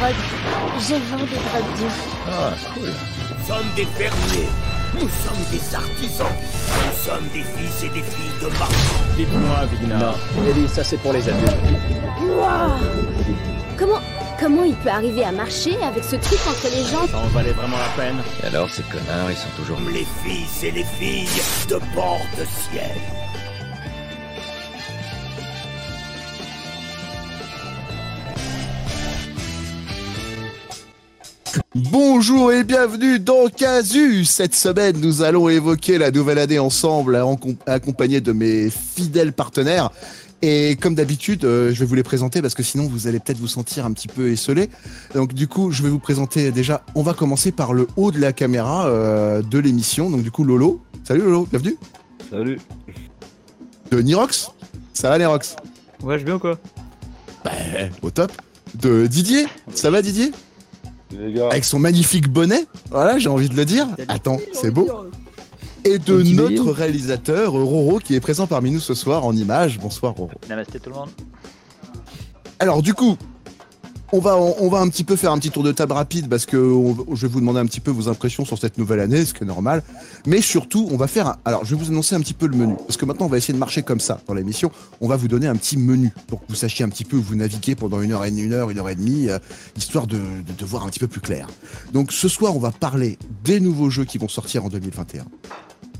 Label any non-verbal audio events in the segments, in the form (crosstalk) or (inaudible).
drogue. Je vends des drogues dures. Ah, cool. Nous sommes des fermiers. Nous sommes des artisans. Nous sommes des fils et des filles de marche. Dites-moi, Vigna. Non, Ellie, ça c'est pour les adultes. Wow Comment, comment il peut arriver à marcher avec ce truc entre les jambes? Ça en valait vraiment la peine. Et alors, ces connards, ils sont toujours... Comme les fils et les filles de bord de ciel. Bonjour et bienvenue dans Casu. Cette semaine, nous allons évoquer la nouvelle année ensemble, accom- accompagné de mes fidèles partenaires. Et comme d'habitude, euh, je vais vous les présenter parce que sinon vous allez peut-être vous sentir un petit peu esselé. Donc du coup, je vais vous présenter déjà. On va commencer par le haut de la caméra euh, de l'émission. Donc du coup, Lolo. Salut Lolo, bienvenue. Salut. De Nirox. Ça va Nirox? Ouais, je viens ou quoi? Bah, au top. De Didier. Ça va Didier? Les gars, avec son magnifique bonnet. Voilà, j'ai envie de le dire. Attends, c'est beau. Et de notre réalisateur, Roro, qui est présent parmi nous ce soir en image. Bonsoir, Roro. Namasté tout le monde. Alors, du coup, on va, on va un petit peu faire un petit tour de table rapide parce que je vais vous demander un petit peu vos impressions sur cette nouvelle année, ce qui est normal. Mais surtout, on va faire. un- alors, je vais vous annoncer un petit peu le menu parce que maintenant, on va essayer de marcher comme ça dans l'émission. On va vous donner un petit menu pour que vous sachiez un petit peu où vous naviguez pendant une heure et une heure, une heure et demie, euh, histoire de, de, de voir un petit peu plus clair. Donc, ce soir, on va parler des nouveaux jeux qui vont sortir en 2021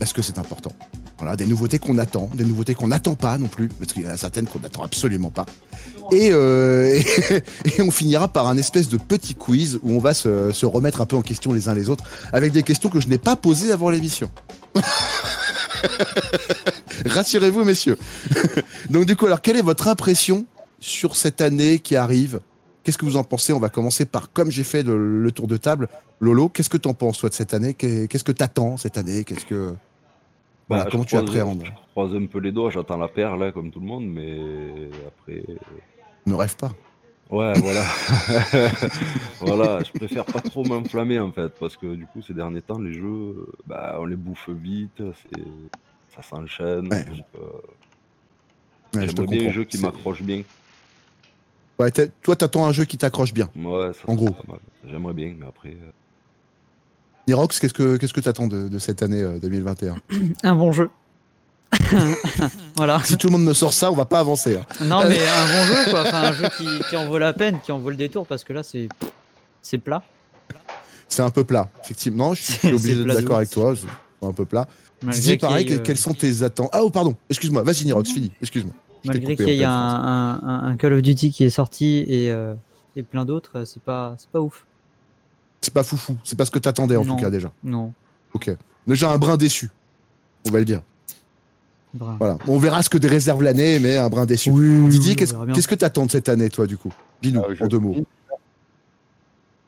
parce que c'est important. Voilà, des nouveautés qu'on attend, des nouveautés qu'on n'attend pas non plus, parce qu'il y en a certaines qu'on n'attend absolument pas. Et, euh, (laughs) et, on finira par un espèce de petit quiz où on va se, se remettre un peu en question les uns les autres, avec des questions que je n'ai pas posées avant l'émission. (laughs) Rassurez-vous, messieurs. (laughs) Donc du coup, alors, quelle est votre impression sur cette année qui arrive? Qu'est-ce que vous en pensez? On va commencer par, comme j'ai fait le, tour de table, Lolo, qu'est-ce que tu en penses, toi, de cette année? Qu'est- Qu'est-ce que tu attends cette année? Qu'est-ce que... Bah, comment tu appréhendes Je croise un peu les doigts, j'attends la paire là, comme tout le monde, mais après. Ne rêve pas. Ouais, voilà. (laughs) (laughs) voilà, je préfère pas trop m'enflammer en fait, parce que du coup, ces derniers temps, les jeux, bah, on les bouffe vite, ça s'enchaîne. Ouais. euh, Ouais, J'aimerais bien un jeu qui m'accroche bien. Ouais, toi, t'attends un jeu qui t'accroche bien. Ouais, ça En gros. J'aimerais bien, mais après. Euh, Nirox, qu'est-ce que qu'est-ce que t'attends de, de cette année euh, 2021 (clears throat) Un bon jeu. (laughs) voilà. Si tout le monde me sort ça, on va pas avancer. hein. Non, mais un bon jeu, quoi. Enfin, un jeu (laughs) qui, qui en vaut la peine, qui en vaut le détour, parce que là, c'est. C'est plat. C'est un peu plat, effectivement. Je suis (laughs) obligé d'être d'accord avec toi. C'est un peu plat. Dis pareil, que- euh, quelles sont tes attentes? Ah, oh, pardon, excuse-moi. Vas-y, Nirox, fini. Excuse-moi. Malgré qu'il y ait un, Call of Duty qui est sorti et, euh, et plein d'autres, euh, c'est pas, c'est pas ouf. C'est pas foufou. C'est pas ce que t'attendais, en Non. tout cas, déjà. Non. Ok. Déjà un brin déçu. On va le dire. Bravo. Voilà. On verra ce que réserve l'année, mais un brin déçu. Oui, Didier, qu'est-ce que t'attends de cette année, toi, du coup? Dis-nous, Ah, en deux mots. finis.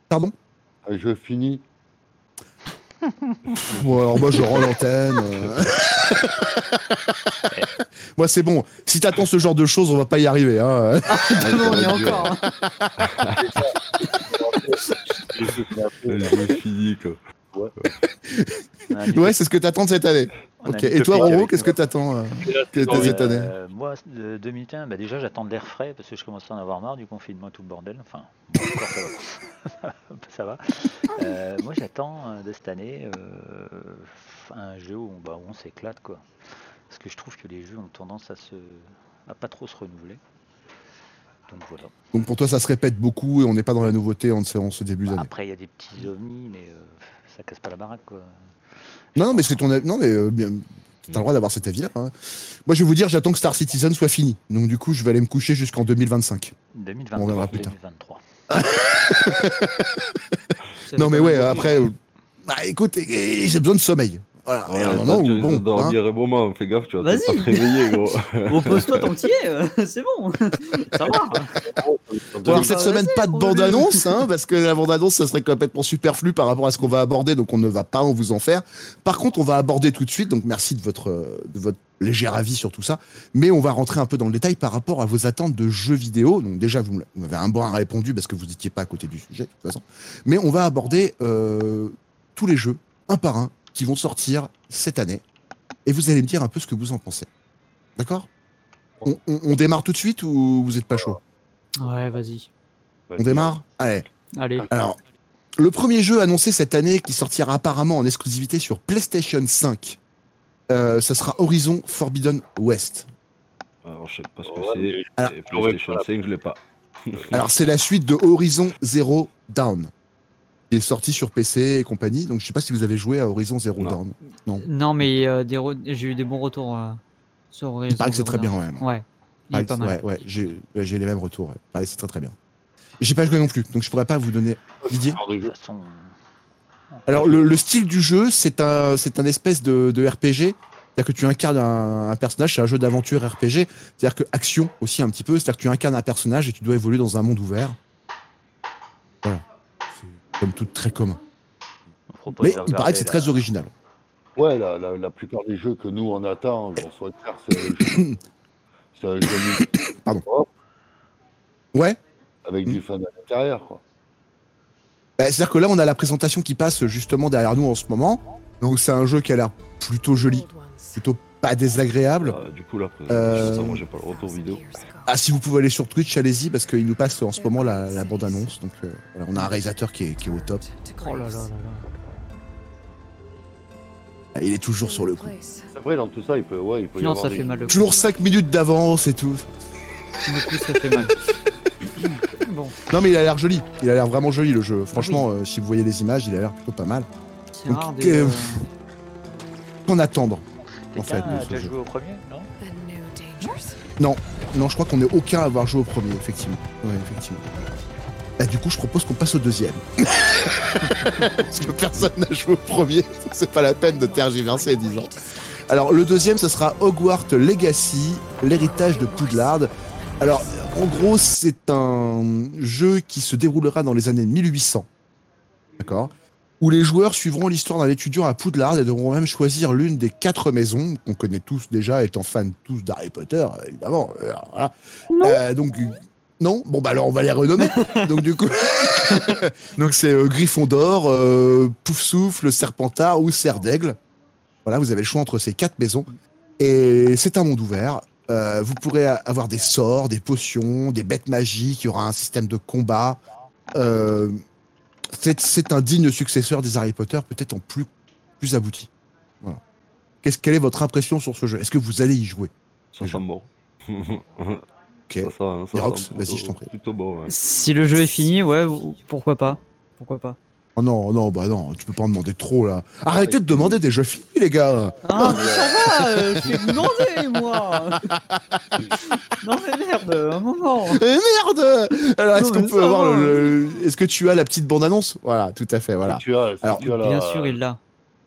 Pardon? Ah, Je finis. (laughs) Bon, alors moi, je rends l'antenne. euh. (laughs) moi, c'est bon. Si t'attends ce genre de choses, on va pas y arriver. Hein. (laughs) Non, on y est être dur. encore. hein. Le jeu fini, quoi. Ouais, c'est ce que t'attends de cette année. Ok. Et toi, Roro, qu'est-ce que t'attends euh, cette année Euh, moi, de 2021, bah déjà, j'attends de l'air frais parce que je commence à en avoir marre du confinement et tout le bordel. Enfin, bon, encore, ça va. (laughs) ça va. Euh, moi, j'attends euh, de cette année euh, un jeu où, on- bah, où on s'éclate, quoi. Parce que je trouve que les jeux ont tendance à se, à pas trop se renouveler. Donc voilà. Donc pour toi, ça se répète beaucoup et on n'est pas dans la nouveauté en ce, en ce début d'année. Après, il y a des petits ovnis, mais euh, ça casse pas la baraque, quoi. Non, non, mais c'est ton avis. Non, mais euh, bien. T'as le droit d'avoir cet avis-là. hein. Moi, je vais vous dire, j'attends que Star Citizen soit fini. Donc, du coup, je vais aller me coucher jusqu'en 2025. 2023, On verra plus tard. 2023. (laughs) C'est Non, mais ouais, après. euh, Bah, écoute, j'ai besoin de sommeil. Voilà. Ouais, Et à un moment où, bon. hein, dormir un moment, fais gaffe, tu vas Vas-y. pas te réveiller, gros. Repose-toi tant que t'y es, euh, c'est bon. (laughs) ça va. Bon, alors, cette Vas-y, semaine, pas de on bande-annonce, hein, parce que la bande-annonce, ça serait complètement superflu par rapport à ce qu'on va aborder, donc on ne va pas en vous en faire. Par contre, on va aborder tout de suite, donc merci de votre, de votre léger avis sur tout ça, mais on va rentrer un peu dans le détail par rapport à vos attentes de jeux vidéo. Donc déjà, vous m'avez un bon répondu parce que vous n'étiez pas à côté du sujet, de toute façon. Mais on va aborder euh, tous les jeux, un par un, qui vont sortir cette année, et vous allez me dire un peu ce que vous en pensez. D'accord? On, on- on démarre tout de suite ou vous êtes pas chaud? Ouais, vas-y. On démarre? Allez. Allez. Alors, le premier jeu annoncé cette année qui sortira apparemment en exclusivité sur PlayStation 5, euh, ça sera Horizon Forbidden West. Alors, je sais pas ce que Ouais, c'est. PlayStation 5, je l'ai pas. Alors, c'est la suite de Horizon Zero Dawn, qui est sorti sur PC et compagnie. Donc, je sais pas si vous avez joué à Horizon Zero Non. Dawn. Non, mais euh, re- j'ai eu des bons retours euh, sur Horizon. Il paraît que c'est très bien, Zero ouais. Dawn. Ouais, il est pas mal. Ouais, ouais, j'ai les mêmes retours. Ouais. C'est très très bien. J'ai pas joué non plus, donc je pourrais pas vous donner. Didier Alors, le, le style du jeu, c'est un, c'est un espèce de, de RPG. C'est-à-dire que tu incarnes un, un personnage, c'est un jeu d'aventure RPG. C'est-à-dire que action aussi un petit peu. C'est-à-dire que tu incarnes un personnage et tu dois évoluer dans un monde ouvert. Voilà. Comme tout très commun. Mais il paraît que c'est très original. Ouais, la, la, la plupart des jeux que nous on attend, j'en souhaite faire, c'est un jeu- (coughs) c'est un jeu (coughs) Pardon. Ouais. avec du fun à l'intérieur. quoi. Bah, C'est-à-dire que là, on a la présentation qui passe justement derrière nous en ce moment. Donc, c'est un jeu qui a l'air plutôt joli, plutôt pas désagréable. Ah, du coup, là, Euh, ça, moi, j'ai pas le retour vidéo. Ah, si vous pouvez aller sur Twitch, allez-y, parce qu'il nous passe en ce moment la, la bande-annonce. Donc, euh, voilà, on a un réalisateur qui est, qui est au top. Oh là là là là. Ah, Il est toujours sur le coup. Après, dans tout ça, il peut, ouais, il peut y Non, avoir ça des- fait mal. Le coup. Toujours 5 minutes d'avance et tout. Du coup, ça fait mal. (laughs) bon, Non, mais il a l'air joli. Il a l'air vraiment joli le jeu. Franchement, euh, si vous voyez les images, il a l'air plutôt pas mal. c'est rare des. euh, Qu'en attendre en fait Quelqu'un de a ce déjà jeu joué au premier, non Non, je crois qu'on est aucun à avoir joué au premier, effectivement. Ouais, effectivement. Bah, du coup, je propose qu'on passe au deuxième. (laughs) Parce que personne n'a joué au premier, c'est pas la peine de tergiverser 10 ans. Alors, le deuxième, ce sera Hogwarts Legacy, l'héritage de Poudlard. Alors, en gros, c'est un jeu qui se déroulera dans les années 1800. D'accord? Où les joueurs suivront l'histoire d'un étudiant à Poudlard et devront même choisir l'une des quatre maisons qu'on connaît tous déjà, étant fans tous d'Harry Potter, évidemment. Voilà. Euh, donc, non Bon, bah alors on va les renommer. (laughs) donc, du coup, (laughs) donc c'est euh, Gryffondor, euh, Poufsouffle, Serpentard ou Serre d'Aigle. Voilà, vous avez le choix entre ces quatre maisons. Et c'est un monde ouvert. Euh, vous pourrez avoir des sorts, des potions, des bêtes magiques. Il y aura un système de combat. Euh, c'est c'est un digne successeur des Harry Potter, peut-être en plus, plus abouti. Voilà. Qu'est-ce, quelle est votre impression sur ce jeu? Est-ce que vous allez y jouer? Ça sent bon. (laughs) Ok. Vas-y, plutôt- je t'en prie. Plutôt bon, ouais. Si le jeu est fini, ouais, ou- pourquoi pas? Pourquoi pas? Oh non, non, bah non, tu peux pas en demander trop là. Arrêtez de demander des jeux finis, les gars. Ah, ça va, euh, je t'ai demandé, moi (laughs) Non mais merde, un moment merde Alors, est-ce Non, qu'on peut avoir le, le- Est-ce que tu as la petite bande-annonce? Voilà, tout à fait, voilà. Tu as, si Alors, tu as la, Bien sûr, il l'a.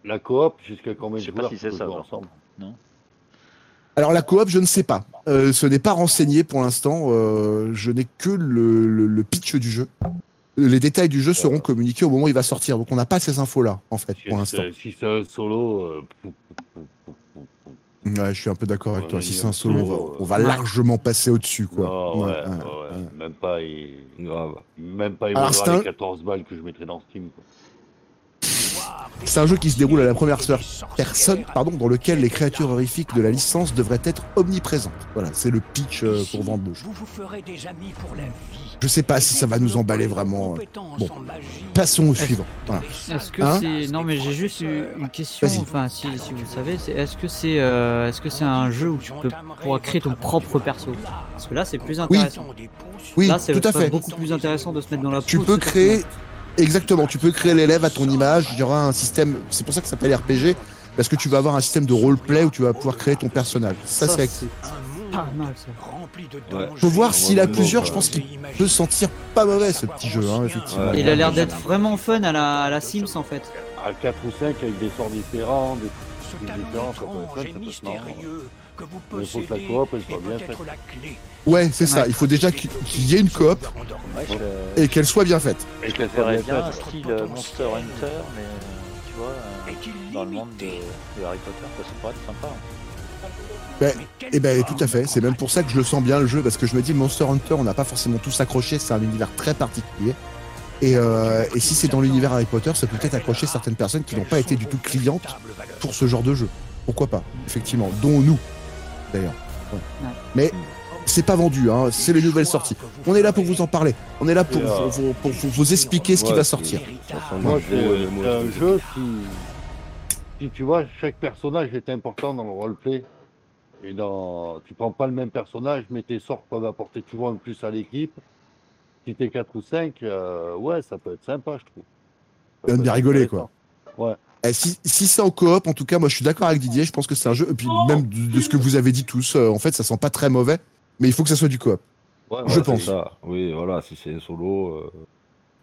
la coop, jusqu'à combien de Je sais pas joueurs si c'est ça, ensemble? Alors, la coop, je ne sais pas. Euh, ce n'est pas renseigné pour l'instant. Euh, je n'ai que le, le- le pitch du jeu. Les détails du jeu seront communiqués au moment où il va sortir. Donc, on n'a pas ces infos-là, en fait, Si pour l'instant. Si c'est un solo, euh. Ouais, je suis un peu d'accord avec toi. Si c'est un solo, on va, on largement passer au-dessus, quoi. Non, ouais, Ouais. Même pas, il... Grave. même pas, il Alors, vaudra c'est un- les 14 balles que je mettrais dans Steam. Quoi. C'est un jeu qui se déroule à la première personne, pardon, dans lequel les créatures horrifiques de la licence devraient être omniprésentes. Voilà, c'est le pitch euh, pour vendre le jeu. Je sais pas si ça va nous emballer vraiment. Bon, en magie. passons au suivant. Voilà. Est-ce que Hein c'est non mais j'ai juste une question enfin si, si vous le savez c'est est-ce que c'est euh, est-ce que c'est un jeu où tu peux pourras créer ton propre perso? Parce que là c'est plus intéressant Oui, là c'est tout à fait. beaucoup plus intéressant de se mettre dans la Tu peux créer, personnage. Exactement, tu peux créer l'élève à ton image. Il y aura un système, c'est pour ça que ça s'appelle RPG, parce que tu vas avoir un système de roleplay où tu vas pouvoir créer ton personnage. Ça, Ça, c'est. pas mal ça Ouais. Faut voir s'il a plusieurs, je pense qu'il peut se sentir pas mauvais ce petit jeu, hein, effectivement. Ouais. il a l'air d'être vraiment fun à la, à la Sims en fait À 4 ou 5 avec des sorts différents, des talent différents, ça peut être ça peut être marrant. Que vous Mais il faut que la coop, est bien faite. la clé. Ouais, c'est ça. Il faut déjà qu'il y ait une coop je, et qu'elle soit bien faite. Et qu'elle je soit verrais bien style euh, Monster Hunter, mais euh, tu vois, euh, dans le monde de, Harry Potter, ça, pourrait être sympa. hein. Ben, Et ben forme tout à fait, c'est même pour ça que je le sens bien le jeu, parce que je me dis Monster Hunter, on n'a pas forcément tous accroché, c'est un univers très particulier. Et, euh, et si c'est dans l'univers Harry Potter, ça peut peut-être accrocher certaines personnes qui n'ont pas été du tout clientes pour ce genre de jeu. Pourquoi pas, effectivement, dont nous, d'ailleurs. Ouais. Ouais. Mais c'est pas vendu, hein, c'est les nouvelles sorties. On est là pour vous en parler. On est là pour, Et, euh, pour- pour- pour vous expliquer ce qui Ouais, va sortir. Moi, c'est un jeu qui, si tu vois, chaque personnage est important dans le roleplay. Et dans, tu prends pas le même personnage, mais tes sorts peuvent apporter toujours un plus à l'équipe. Si t'es 4 ou 5, ouais, ça peut être sympa, je trouve. Ça peut bien rigoler, quoi. Ouais. Eh, si si c'est en coop, en tout cas, moi je suis d'accord avec Didier, je pense que c'est un jeu, et puis même de, de ce que vous avez dit tous, euh, en fait, ça sent pas très mauvais, mais il faut que ça soit du coop. Ouais, Je pense. Ça. Oui, voilà, si c'est un solo, euh,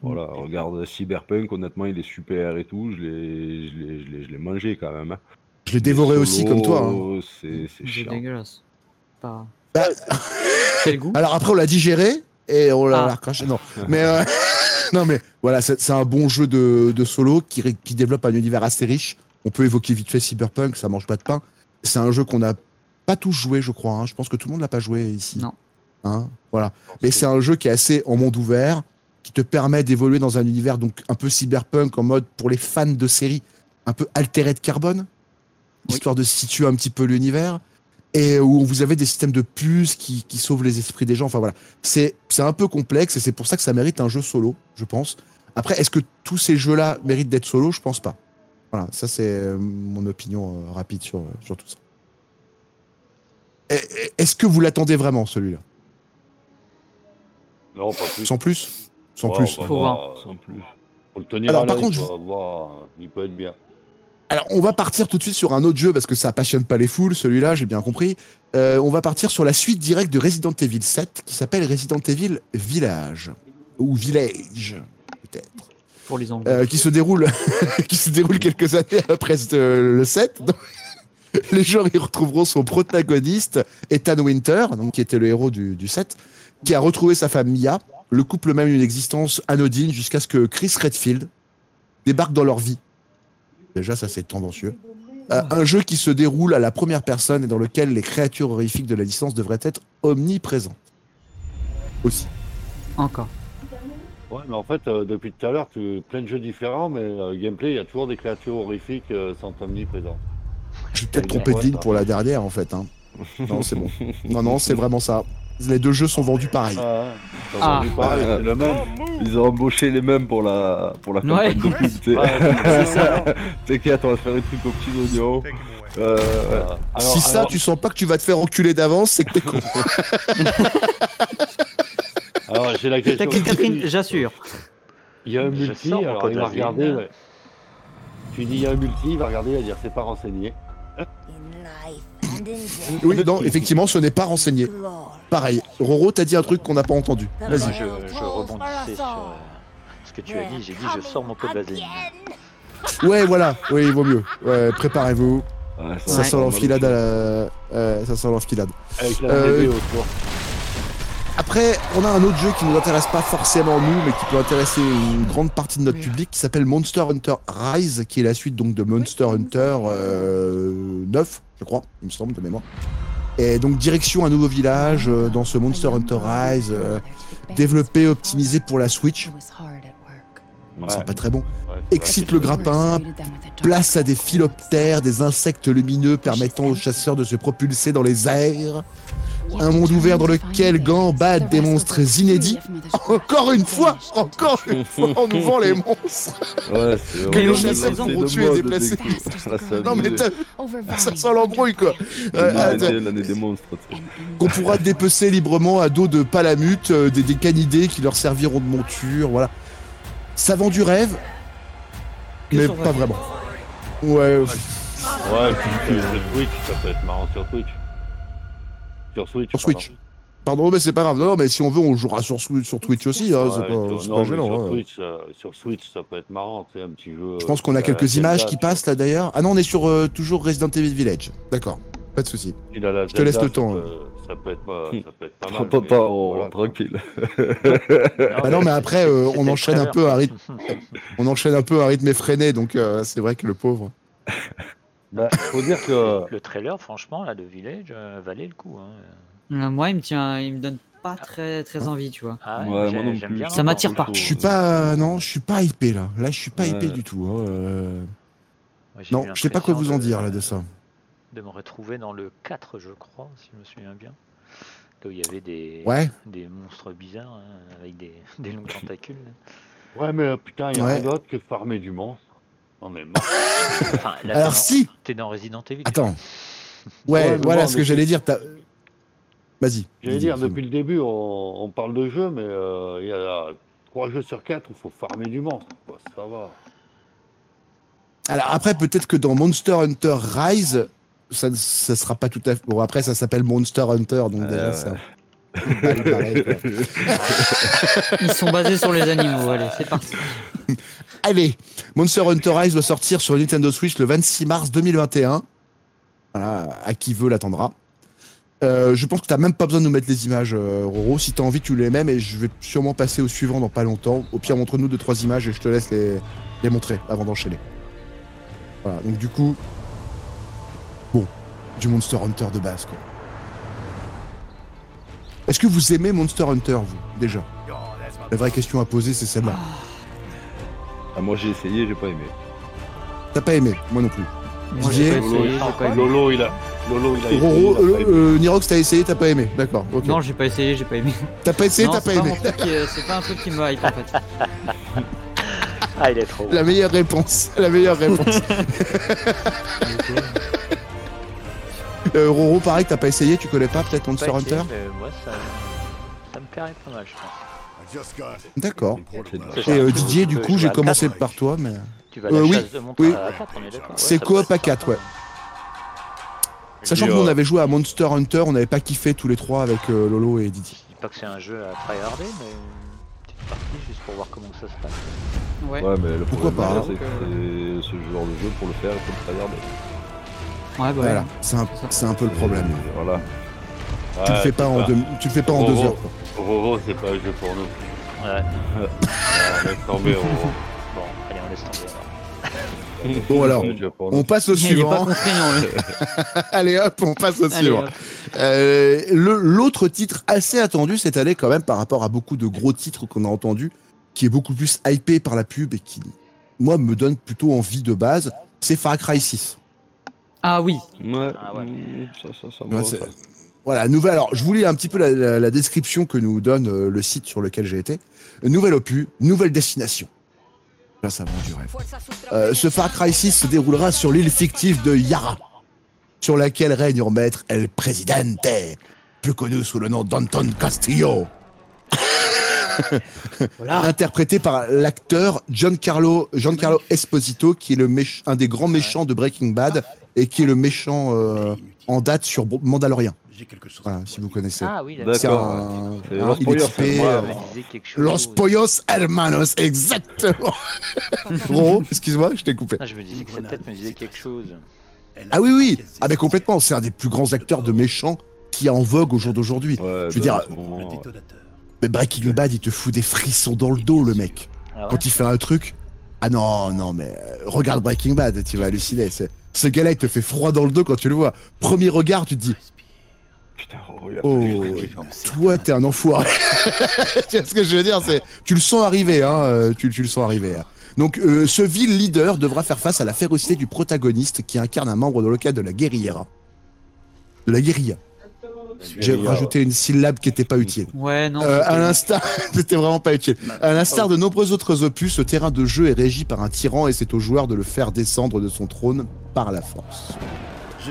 voilà, regarde Cyberpunk, honnêtement, il est super et tout. Je l'ai, je l'ai, je l'ai, je l'ai mangé quand même. hein. Je l'ai dévoré aussi, comme toi. hein. C'est, c'est C'est chiant. dégueulasse. Pas... Bah, Quel goût? (laughs) alors après, on l'a digéré, et on l'a Ah. l'a recraché. Non, mais, euh, (laughs) non, mais voilà, c'est un bon jeu de, de solo qui, développe un univers assez riche. On peut évoquer vite fait Cyberpunk, ça mange pas de pain. C'est un jeu qu'on n'a pas tous joué, je crois. hein. Je pense que tout le monde l'a pas joué ici. Non. Hein, voilà. Mais c'est un jeu qui est assez en monde ouvert, qui te permet d'évoluer dans un univers donc un peu cyberpunk en mode pour les fans de séries, un peu altéré de carbone, Oui. histoire de situer un petit peu l'univers, et où vous avez des systèmes de puces qui, qui sauvent les esprits des gens. Enfin voilà, c'est c'est un peu complexe et c'est pour ça que ça mérite un jeu solo, je pense. Après, est-ce que tous ces jeux-là méritent d'être solo? Je pense pas. Voilà, ça c'est euh, mon opinion euh, rapide sur, sur tout ça. Est-ce que vous l'attendez vraiment celui-là? Non, pas plus. Sans plus? Sans Ouais, plus. Faut voir, voir. euh, Sans plus. Faut le tenir Alors, à par contre, euh, il peut être bien. Alors, on va partir tout de suite sur un autre jeu parce que ça passionne pas les foules, celui-là, j'ai bien compris. Euh, on va partir sur la suite directe de Resident Evil 7 qui s'appelle Resident Evil Village ou Village peut-être, pour les anglais. euh, qui se déroule (laughs) qui se déroule quelques années après le 7. Donc, (laughs) les joueurs y retrouveront son protagoniste Ethan Winter, donc qui était le héros du, du 7, qui a retrouvé sa femme Mia. Le couple mène une existence anodine jusqu'à ce que Chris Redfield débarque dans leur vie. Déjà, ça c'est tendancieux. Euh, un jeu qui se déroule à la première personne et dans lequel les créatures horrifiques de la licence devraient être omniprésentes. Aussi. Encore. Ouais, mais en fait, euh, depuis tout à l'heure, tu plein de jeux différents, mais euh, gameplay, il y a toujours des créatures horrifiques euh, sont omniprésentes. Je vais peut-être trompé de ligne pour la dernière en fait. hein. Non, c'est bon. (laughs) Non, non, c'est vraiment ça. Les deux jeux sont vendus pareil. Ah, t'as Ah. le même. Ils ont embauché les mêmes pour la, pour la Ouais. campagne de pub. Ouais, c'est ça. (laughs) T'inquiète, on va faire des trucs aux petits oignons. Euh, alors- si ça, alors- tu sens pas que tu vas te faire enculer d'avance, c'est que t'es con. (laughs) Alors, j'ai la question. Catherine, Catherine, j'assure. Il y a un multi, alors il va regarder. ouais. Tu dis il y a un multi, il va regarder, il va dire c'est pas renseigné. Oui, non, effectivement, ce n'est pas renseigné. Pareil. Roro, t'as dit un truc qu'on n'a pas entendu. Vas-y. je, je rebondissais sur euh, ce que tu as dit. J'ai dit je sors mon code vaseline. Ouais, voilà. Oui, il vaut mieux. Ouais, préparez-vous. ouais, Ça Ouais. sent l'enfilade. à la- euh, ça sent l'enfilade. Avec la Euh, autour. Après, on a un autre jeu qui nous intéresse pas forcément nous, mais qui peut intéresser une grande partie de notre public, qui s'appelle Monster Hunter Rise, qui est la suite donc de Monster Hunter euh, 9, je crois, il me semble de mémoire. Et donc direction un nouveau village euh, dans ce Monster Hunter Rise, euh, développé, optimisé pour la Switch. Ouais. C'est pas très bon. Ouais, Excite le grappin, place à des philoptères, des insectes lumineux permettant aux chasseurs de se propulser dans les airs. Un monde ouvert dans lequel gambadent des monstres inédits. Encore une fois, encore une fois, on nous vend les monstres. Ouais, c'est Que les chasseurs vont de tuer et déplacer. Non mais ça sent l'embrouille quoi. Euh, L'année euh, des- monstres. Qu'on pourra dépecer librement à dos de palamutes, euh, des, des canidés qui leur serviront de monture, voilà. Ça vend du rêve, mais pas vraiment. Ouais, Ouais, puis Switch, ça peut être marrant sur Twitch. Sur Switch. Sur Switch. Pardon, mais c'est pas grave. Non, non, mais si on veut, on jouera sur, sur Twitch aussi. Hein, pardon. c'est Ouais, pas, sur- c'est non, pas mais gênant. sur. Twitch, euh, sur Switch, ça peut être marrant, un petit jeu. Je pense qu'on a euh, quelques images Zelda, qui passent là d'ailleurs. Ah non, on est sur euh, toujours Resident Evil Village. D'accord, pas de souci. Je te laisse le temps, Ça hein. peut, ça peut être pas, ça peut être pas mal. Prends pas mais pas, oh, voilà. tranquille. Ah non, mais après, euh, on enchaîne un peu à rythme, on enchaîne un peu à rythme effréné, donc euh, c'est vrai que le pauvre. (laughs) Bah, faut dire que. (laughs) Le trailer, franchement, là, de Village, euh, valait le coup. Hein. Euh, Moi, il me tient, il me donne pas très très envie, tu vois. Ah Ouais, moi, moi j'ai- non j'aime plus. bien Ça l'entendre. m'attire pas. Je suis pas, non, je suis pas hypé là. Là, je suis pas hypé du tout. hein, euh. Non, je sais pas quoi vous en dire là de ça. De me retrouver dans le 4, je crois, si je me souviens bien. Là où il y avait des, Ouais. des monstres bizarres hein, avec des, (laughs) des longs (laughs) tentacules. là. Ouais, mais euh, putain, il y a Ouais. rien d'autre que farmer du monstre. On est mort. Enfin, là, Alors t'es dans- si T'es dans Resident Evil. Attends. Ouais, Ouais, mais voilà bon, ce que mais- j'allais dire. t'as- Vas-y. J'allais dire, depuis le début, on, on parle de jeux, mais euh, il y a trois jeux sur quatre où il faut farmer du monstre. quoi, ça va. Alors après, peut-être que dans Monster Hunter Rise, ça ne ça sera pas tout à fait. Bon, après, ça s'appelle Monster Hunter, donc déjà, Euh, ça. (laughs) Ils sont basés sur les animaux. Allez, c'est parti. (laughs) Allez, Monster Hunter Rise doit sortir sur Nintendo Switch le 26 mars 2021. Voilà, à qui veut l'attendra. Euh, je pense que t'as même pas besoin de nous mettre les images, euh, Roro. Si t'as envie, tu les mets, mais je vais sûrement passer au suivant dans pas longtemps. Au pire, montre-nous deux, trois images et je te laisse les, les montrer avant d'enchaîner. Voilà, donc du coup, bon, du Monster Hunter de base, quoi. Est-ce que vous aimez Monster Hunter, vous, déjà? La vraie question à poser, c'est celle-là. Ah, moi j'ai essayé, j'ai pas aimé. T'as pas aimé Moi non plus. Moi, Didier j'ai pas essayé, j'ai pas aimé. Lolo, il a, Lolo, il a essayé, Roro, il a pas euh, aimé. euh, Nirox, t'as essayé, t'as pas aimé. D'accord. Non, j'ai pas essayé, j'ai pas aimé. T'as pas essayé, t'as pas aimé. est- C'est pas un truc qui me hype en fait. Ah, il est trop. La meilleure réponse. La meilleure réponse. (laughs) (laughs) euh, Roro, pareil, t'as pas essayé, tu connais pas peut-être Monster Pas Hunter mais moi, ça, ça me plairait pas mal, je pense. D'accord. Et euh. Didier, du Tu coup, j'ai commencé par toi, mais. Tu vas à la Euh, oui, chasse de monstres oui. à 4, on est d'accord. Ouais, C'est coop à être 4, sympa. ouais. Sachant que nous, on avait joué à Monster Hunter, on n'avait pas kiffé tous les trois avec euh, Lolo et Didier. Je dis pas que c'est un jeu à tryharder, mais une petite partie juste pour voir comment ça se passe. Ouais. Ouais, mais le Pourquoi problème, pas, c'est hein. que c'est ce genre de jeu pour le faire, il faut le regarder. Ouais, bah Voilà, c'est un, c'est un peu le problème. Voilà. Tu le fais pas en deux, tu le fais pas en deux heures. quoi. Roro, c'est pas un jeu pour nous. Ouais. (laughs) Laisse tomber, Roro. (laughs) Bon, allez, on laisse tomber alors. (laughs) Bon alors, on passe au suivant. Allez hop, on passe au suivant. Euh, le- L'autre titre assez attendu cette année quand même par rapport à beaucoup de gros titres qu'on a entendus, qui est beaucoup plus hypé par la pub et qui, moi, me donne plutôt envie de base, c'est Far Cry 6. Ah oui. Ouais, Ah ouais. mm, ça, ça, ça, me. Voilà, nouvelle. Alors, je vous lis un petit peu la, la- la description que nous donne euh, le site sur lequel j'ai été. Nouvel opus, nouvelle destination. Là, ça vend du rêve. Euh, ce Far Cry 6 se déroulera sur l'île fictive de Yara, sur laquelle règne en maître El Presidente, plus connu sous le nom d'Anton Castillo. Interprété par l'acteur Giancarlo, Giancarlo Esposito, qui est le méch- un des grands méchants de Breaking Bad et qui est le méchant euh, en date sur Mandalorian. J'ai quelque chose. Voilà, si vous connaissez. Ah oui, D'accord. C'est un- Los il est moi. Los Pollos Hermanos, exactement. (laughs) Roro, excuse-moi, je t'ai coupé. Ah, je me disais que sa tête me disait quelque chose. Ah oui, oui, ah mais complètement, c'est un des plus grands acteurs de méchants qui est en vogue au jour d'aujourd'hui. Ouais, Je veux dire, ouais. détonateur. Mais Breaking Bad, il te fout des frissons dans le dos, le mec. Ah ouais Quand il fait un truc, ah non, non, mais euh, regarde Breaking Bad, tu vas halluciner. Ce gars-là, il te fait froid dans le dos quand tu le vois. Premier regard, tu te dis, Putain, oh, oh, toi, t'es un enfoiré. (laughs) tu vois ce que je veux dire c'est, Tu le sens arriver, hein, euh, tu, tu le sens arriver. hein. Donc, euh, ce vil leader devra faire face à la férocité du protagoniste qui incarne un membre de local de la guérilla. De la guérilla. J'ai rajouté une syllabe qui n'était pas utile. Ouais, non. Euh, à l'instar, (laughs) c'était vraiment pas utile. À l'instar de nombreux autres opus, ce terrain de jeu est régi par un tyran et c'est au joueur de le faire descendre de son trône par la force.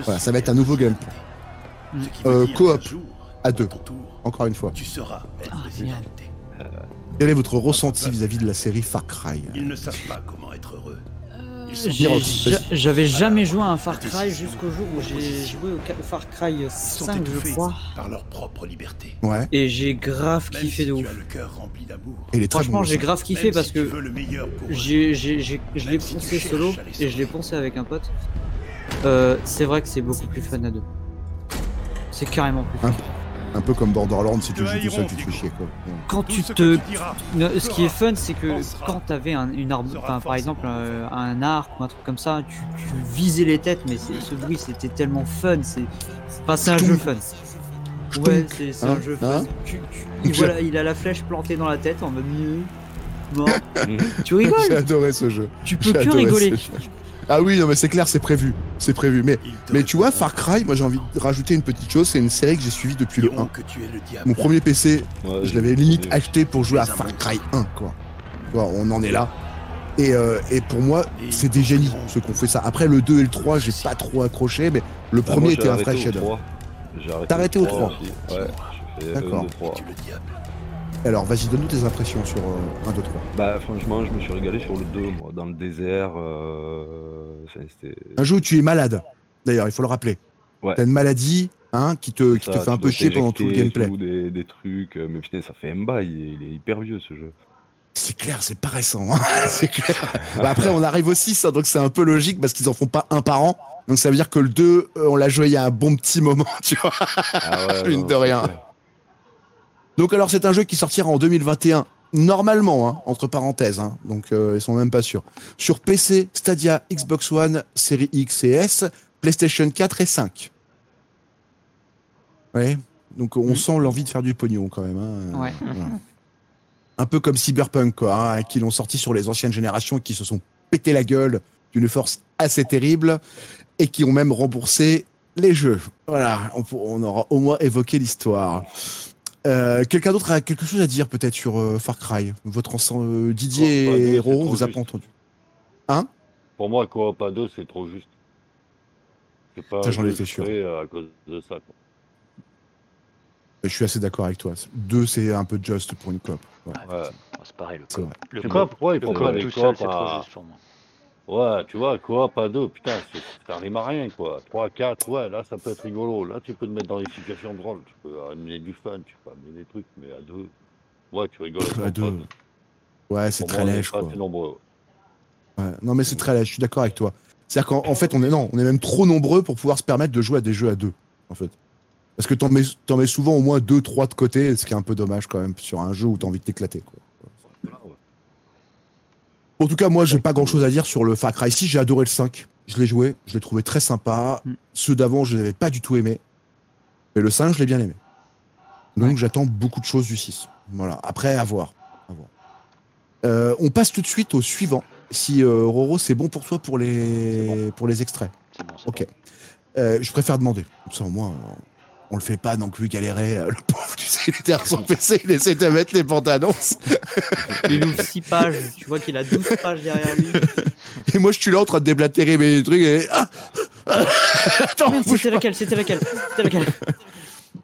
Voilà, ça va être un nouveau gameplay. Euh, coop, à deux. Encore une fois. Tu seras El Ah. Quel est votre ressenti vis-à-vis de la série Far Cry? Ils ne savent pas comment J'avais jamais joué à un Far Cry jusqu'au jour où j'ai joué au Far Cry ils sont 5, je crois. par leur propre liberté. Ouais, Et j'ai grave Même kiffé si de ouf. as le cœur rempli d'amour. et Franchement, j'ai grave kiffé Même parce que je l'ai poncé solo et je l'ai poncé avec un pote. Euh, c'est vrai que c'est beaucoup plus fun à deux. C'est carrément plus fun. Un, peu comme Borderlands, si tu joues tout seul, tu te fais chier. Quoi. Ouais. Quand tu te. Ce qui est fun, c'est que quand t'avais un, une arme, enfin, par exemple euh, un arc ou un truc comme ça, tu, tu visais les têtes, mais ce bruit c'était tellement fun. C'est enfin, c'est un jeu fun. Ouais, c'est Hein un jeu Hein fun. Tu- tu- et voilà, il a la flèche plantée dans la tête en mode. Mieux. Mort. (laughs) tu J'ai rigoles adoré ce jeu. Tu J'ai peux que rigoler. Ah oui, non mais c'est clair, c'est prévu. C'est prévu. Mais, mais tu vois, Far Cry, moi j'ai envie de rajouter une petite chose, c'est une série que j'ai suivie depuis le 1. que tu es le diable. Mon premier PC, Ouais, je l'avais limite acheté pour jouer à Far Cry 1, quoi. Tu vois, on en est là. Et, euh, et pour moi, c'est des génies, ceux qui ont fait ça. Après, le 2 et le 3, j'ai pas trop accroché, mais le Bah, premier moi, était un vrai au chef-d'œuvre. 3. J'ai arrêté T'as arrêté au 3. aussi. Ouais, D'accord. 1, 2, 3. Tu es le diable. Alors, vas-y, donne-nous tes impressions sur euh, 1, 2, 3. Bah franchement, je me suis régalé sur le 2, moi, dans le désert. Euh... enfin, Un jeu où tu es malade, d'ailleurs, il faut le rappeler. Ouais. T'as une maladie hein, qui te, qui ça, te fait un peu chier pendant tout le gameplay. Des, des trucs, euh, mais putain, ça fait un bail, il est, il est hyper vieux ce jeu. C'est clair, c'est pas récent. hein. (laughs) c'est clair. Bah, après, on arrive au 6, hein, donc c'est un peu logique parce qu'ils en font pas un par an. Donc ça veut dire que le 2, euh, on l'a joué il y a un bon petit moment, (laughs) tu vois. Ah ouais, non, de rien. Donc alors c'est un jeu qui sortira en 2021, normalement, hein, entre parenthèses, hein, donc euh, ils sont même pas sûrs. Sur PC, Stadia, Xbox One, Série X et S, PlayStation 4 et 5. Ouais, donc on sent l'envie de faire du pognon quand même. hein. Ouais. Voilà. Un peu comme Cyberpunk, quoi, hein, qui l'ont sorti sur les anciennes générations et qui se sont pété la gueule d'une force assez terrible et qui ont même remboursé les jeux. Voilà, on aura au moins évoqué l'histoire. Euh, Quelqu'un d'autre a quelque chose à dire peut-être sur euh, Far Cry? Votre ensemble, euh, Didier Oh, pas et Roro, vous a pas entendu? Hein? Pour moi, Coop à 2, c'est trop juste. C'est pas Ça, j'en étais sûr. à cause de ça. quoi. Je suis assez d'accord avec toi. Deux, c'est un peu juste pour une coop. Ouais, Ouais. Oh, c'est pareil, le coop. Le coop, le tout des seul, c'est trop juste pour moi. Ouais, tu vois, coop à 2, putain, rime à rien, quoi. 3, 4, ouais, là, ça peut être rigolo. Là, tu peux te mettre dans des situations drôles. Tu peux amener du fun, tu peux amener des trucs, mais à 2, ouais, tu rigoles À deux, pote. Ouais, c'est très lèche, pas quoi. nombreux. Ouais. Non, mais c'est très lèche, je suis d'accord avec toi. C'est-à-dire qu'en en fait, on est, non, on est même trop nombreux pour pouvoir se permettre de jouer à des jeux à deux, en fait. Parce que t'en mets, t'en mets souvent au moins deux, trois de côté, ce qui est un peu dommage quand même sur un jeu où t'as envie de t'éclater, quoi. En tout cas, moi, j'ai pas grand chose à dire sur le Far Cry 6. J'ai adoré le 5. Je l'ai joué. Je l'ai trouvé très sympa. Mm. Ceux d'avant, je n'avais pas du tout aimé. Mais le 5, je l'ai bien aimé. Donc, j'attends beaucoup de choses du 6. Voilà. Après, à voir. À voir. Euh, on passe tout de suite au suivant. Si euh, Roro, c'est bon pour toi pour les, pour les extraits? C'est bon, Ok. Euh, je préfère demander. Comme ça, au moins, on, le fait pas non plus galérer. Euh, Le (laughs) pauvre, tu sais, il était à son PC, il essaie de mettre les bandes annonces. Il ouvre 6 pages, tu vois qu'il a 12 pages derrière lui. Et moi, je suis là en train de déblatérer mes trucs. Et... Ah Attends, Merde, bouge C'était lequel C'était lequel C'était lequel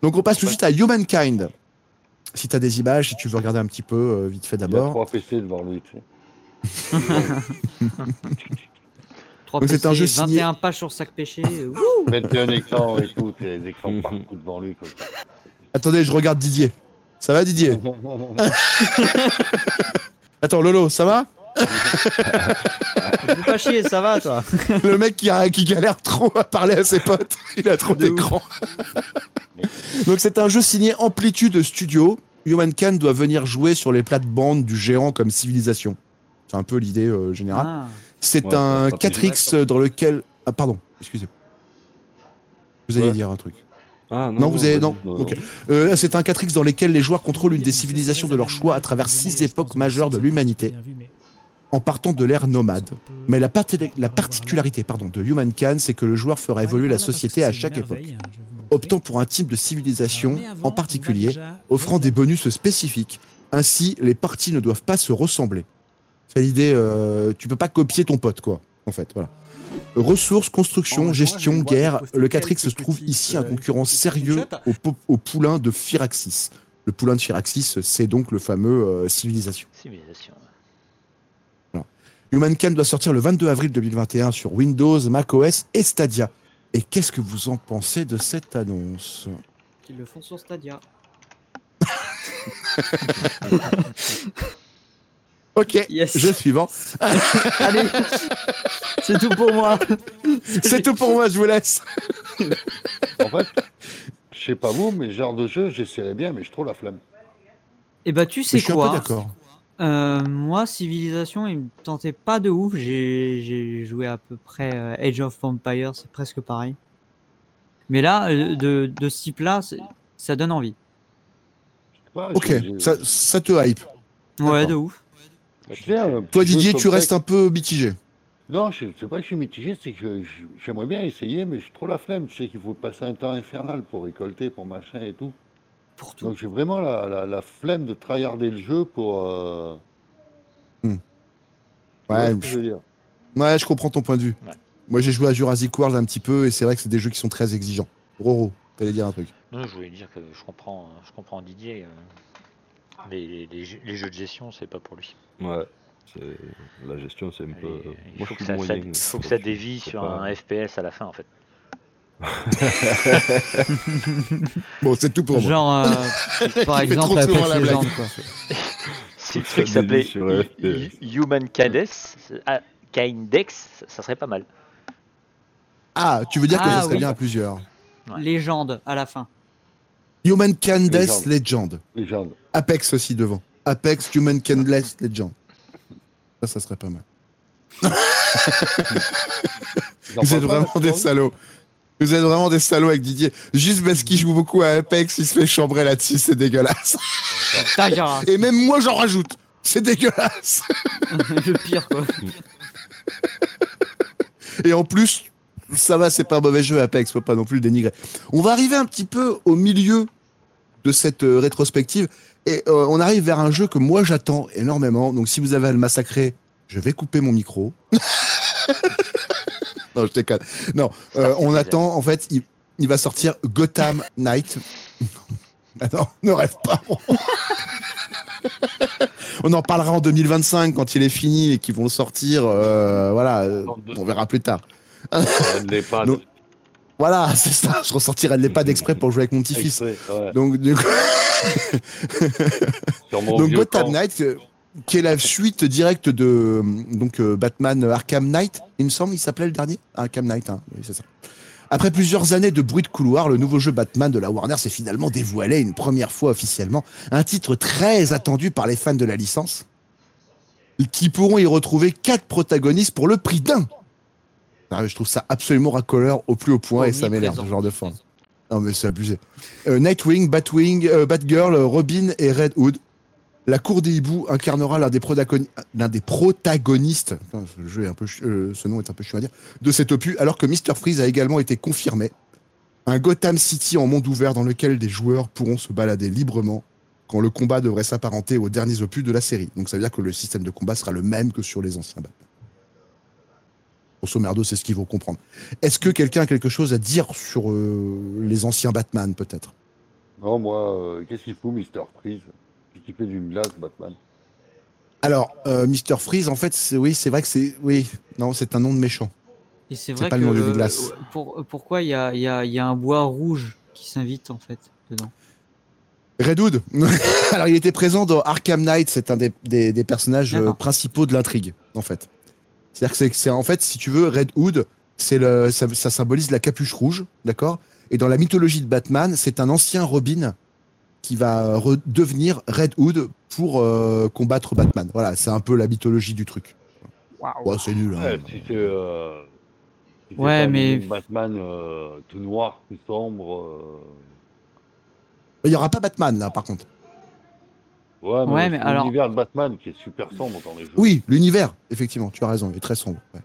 Donc, on passe tout de suite à Humankind. Si tu as des images, si tu veux regarder un petit peu, euh, vite fait Il a d'abord. 3 PC devant lui, tu sais. (laughs) 3 Donc, c'est un jeu signé- 21 pages sur sac pêché. euh, (laughs) ouh. 21 écrans et tout, les écrans partout devant lui. Ça. Attendez, je regarde Didier. Ça va, Didier (laughs) (laughs) Attends, Lolo, ça va Fais pas chier, ça va toi Le mec qui, a, qui galère trop à parler à ses potes. Il a trop d'écran. Donc, c'est un jeu signé Amplitude Studio. Humankind doit venir jouer sur les plates-bandes du géant comme civilisation. C'est un peu l'idée euh, générale. Ah, C'est Ouais, un c'est stratégique. 4X dans lequel. Ah, pardon, excusez. Vous alliez Ouais. dire un truc. Ah, Non, vous avez. Non. Ok. Euh, c'est un 4X dans lequel les joueurs contrôlent une des civilisations de leur choix à travers six époques majeures de l'humanité, en partant de l'ère nomade. Mais la, la particularité pardon, de Humankind, c'est que le joueur fera évoluer la société à chaque époque, optant pour un type de civilisation en particulier, offrant des bonus spécifiques. Ainsi, les parties ne doivent pas se ressembler. C'est l'idée, euh, tu peux pas copier ton pote, quoi, en fait, voilà. Ressources, construction, gestion, guerre, le 4X se trouve ici un concurrent sérieux au, po- au poulain de Firaxis. Le poulain de Firaxis, c'est donc le fameux euh, civilisation. Civilisation. Humankind doit sortir le 22 avril 2021 sur Windows, macOS et Stadia. Et qu'est-ce que vous en pensez de cette annonce? Ils le font sur Stadia. (laughs) Ok, Yes. jeu suivant. (laughs) Allez, c'est tout pour moi. C'est tout pour moi, je vous laisse. En fait, je sais pas vous, mais ce genre de jeu, j'essaierais bien, mais je trouve la flemme. Et bah tu Mais sais quoi d'accord. Euh, Moi, Civilisation, il me tentait pas de ouf. J'ai joué à peu près euh, Age of Empires, c'est presque pareil. Mais là, euh, de, de ce type-là, ça donne envie. Ouais, Ok, ça, ça te hype. Ouais, de ouf. Un Toi, Didier, tu restes un peu mitigé. Non, je sais pas que je suis mitigé, c'est que j'aimerais bien essayer, mais j'ai trop la flemme. Tu sais qu'il faut passer un temps infernal pour récolter, pour machin et tout. Pour tout. Donc j'ai vraiment la, la, la flemme de tryharder le jeu pour. euh, Hmm. Ouais, je veux dire? Ouais, je comprends ton point de vue. Ouais. Moi, j'ai joué à Jurassic World un petit peu et c'est vrai que c'est des jeux qui sont très exigeants. Roro, t'allais dire un truc. Non, je voulais dire que je comprends, je comprends Didier. Euh, Les, les- les jeux- de gestion, c'est pas pour lui. Ouais. La gestion, c'est un peu. Il faut que ça, faut que dévie sur pas- un FPS à la fin, en fait. (laughs) Bon, c'est tout pour moi. Genre, euh, (laughs) par exemple, la. Legends, quoi. (laughs) Si le Ça truc s'appelait Human Kindex, ah, Kindex, ça serait pas mal. Ah, tu veux dire que Ah, ça serait oui. bien à plusieurs. Ouais. Légende à la fin. Human Candace Legend. Legend. Légende. Apex aussi devant. Apex Human Candace Legend. Ça, ça serait pas mal. Vous êtes vraiment des salauds. Vous êtes vraiment des salauds avec Didier. Juste parce qu'il joue beaucoup à Apex, il se fait chambrer là-dessus, c'est dégueulasse. Et même moi, j'en rajoute. C'est dégueulasse. (laughs) le pire, quoi. Et en plus, ça va, c'est pas un mauvais jeu Apex, faut pas non plus le dénigrer. On va arriver un petit peu au milieu de cette euh, rétrospective et euh, on arrive vers un jeu que moi j'attends énormément. Donc si vous avez à le massacrer, je vais couper mon micro. (laughs) non, je déconne. Non, euh, on attend, en fait, il, il va sortir Gotham Knight. (laughs) Ah non, ne rêve pas. (laughs) on en parlera en 2025 quand il est fini et qu'ils vont le sortir. euh, voilà, on verra plus tard. Donc, Voilà, (laughs) c'est ça. Je ressortirai de l'EHPAD exprès pour jouer avec mon petit-fils. Ouais. Donc, du coup, (laughs) donc Gotham. Knight, euh, qui est la (laughs) suite directe de euh, donc euh, Batman Arkham Knight, il me semble, il s'appelait le dernier Arkham Knight, hein. oui, c'est ça. Après plusieurs années de bruit de couloir, le nouveau jeu Batman de la Warner s'est finalement dévoilé une première fois officiellement. Un titre très attendu par les fans de la licence, qui pourront y retrouver quatre protagonistes pour le prix d'un. Ah, je trouve ça absolument racoleur au plus haut point et ça m'énerve, ce genre de forme. Non mais c'est abusé. Euh, Nightwing, Batwing, euh, Batgirl, Robin et Red Hood. La cour des hiboux incarnera l'un des, protagonistes, Putain, le jeu est un peu, euh, ce nom est un peu chiant à dire, de cet opus, alors que Mr. Freeze a également été confirmé. Un Gotham City en monde ouvert dans lequel des joueurs pourront se balader librement quand le combat devrait s'apparenter aux derniers opus de la série. Donc ça veut dire que le système de combat sera le même que sur les anciens Batman. Grosso merdo, c'est ce qu'il faut comprendre. Est-ce que quelqu'un a quelque chose à dire sur euh, les anciens Batman, peut-être? Non, moi, euh, qu'est-ce qu'il fout, Mister Freeze? Qui fait d'une glace, Batman? Alors, euh, Mr. Freeze, en fait, c'est, oui, c'est vrai que c'est, oui, non, c'est un nom de méchant. Et c'est C'est vrai pas que le nom de glace. pour, pourquoi il y a, il y, a, il y a un bois rouge qui s'invite en fait dedans? Red Hood. (laughs) Alors, il était présent dans Arkham Knight. C'est un des, des- des personnages D'accord. principaux de l'intrigue, en fait. C'est-à-dire que c'est, en fait, si tu veux, Red Hood, c'est le, ça, ça symbolise la capuche rouge, d'accord? Et dans la mythologie de Batman, c'est un ancien Robin qui va redevenir Red Hood pour euh, combattre Batman. Voilà, c'est un peu la mythologie du truc. Ouais, c'est nul. hein. Ouais, si euh, si Ouais, mais- Batman euh, tout noir, tout sombre. euh, Il n'y aura pas Batman, là, par contre. Ouais, mais, Ouais, mais c'est alors- l'univers de Batman qui est super sombre dans les jeux. Oui, l'univers, effectivement, tu as raison, il est très sombre. ouais.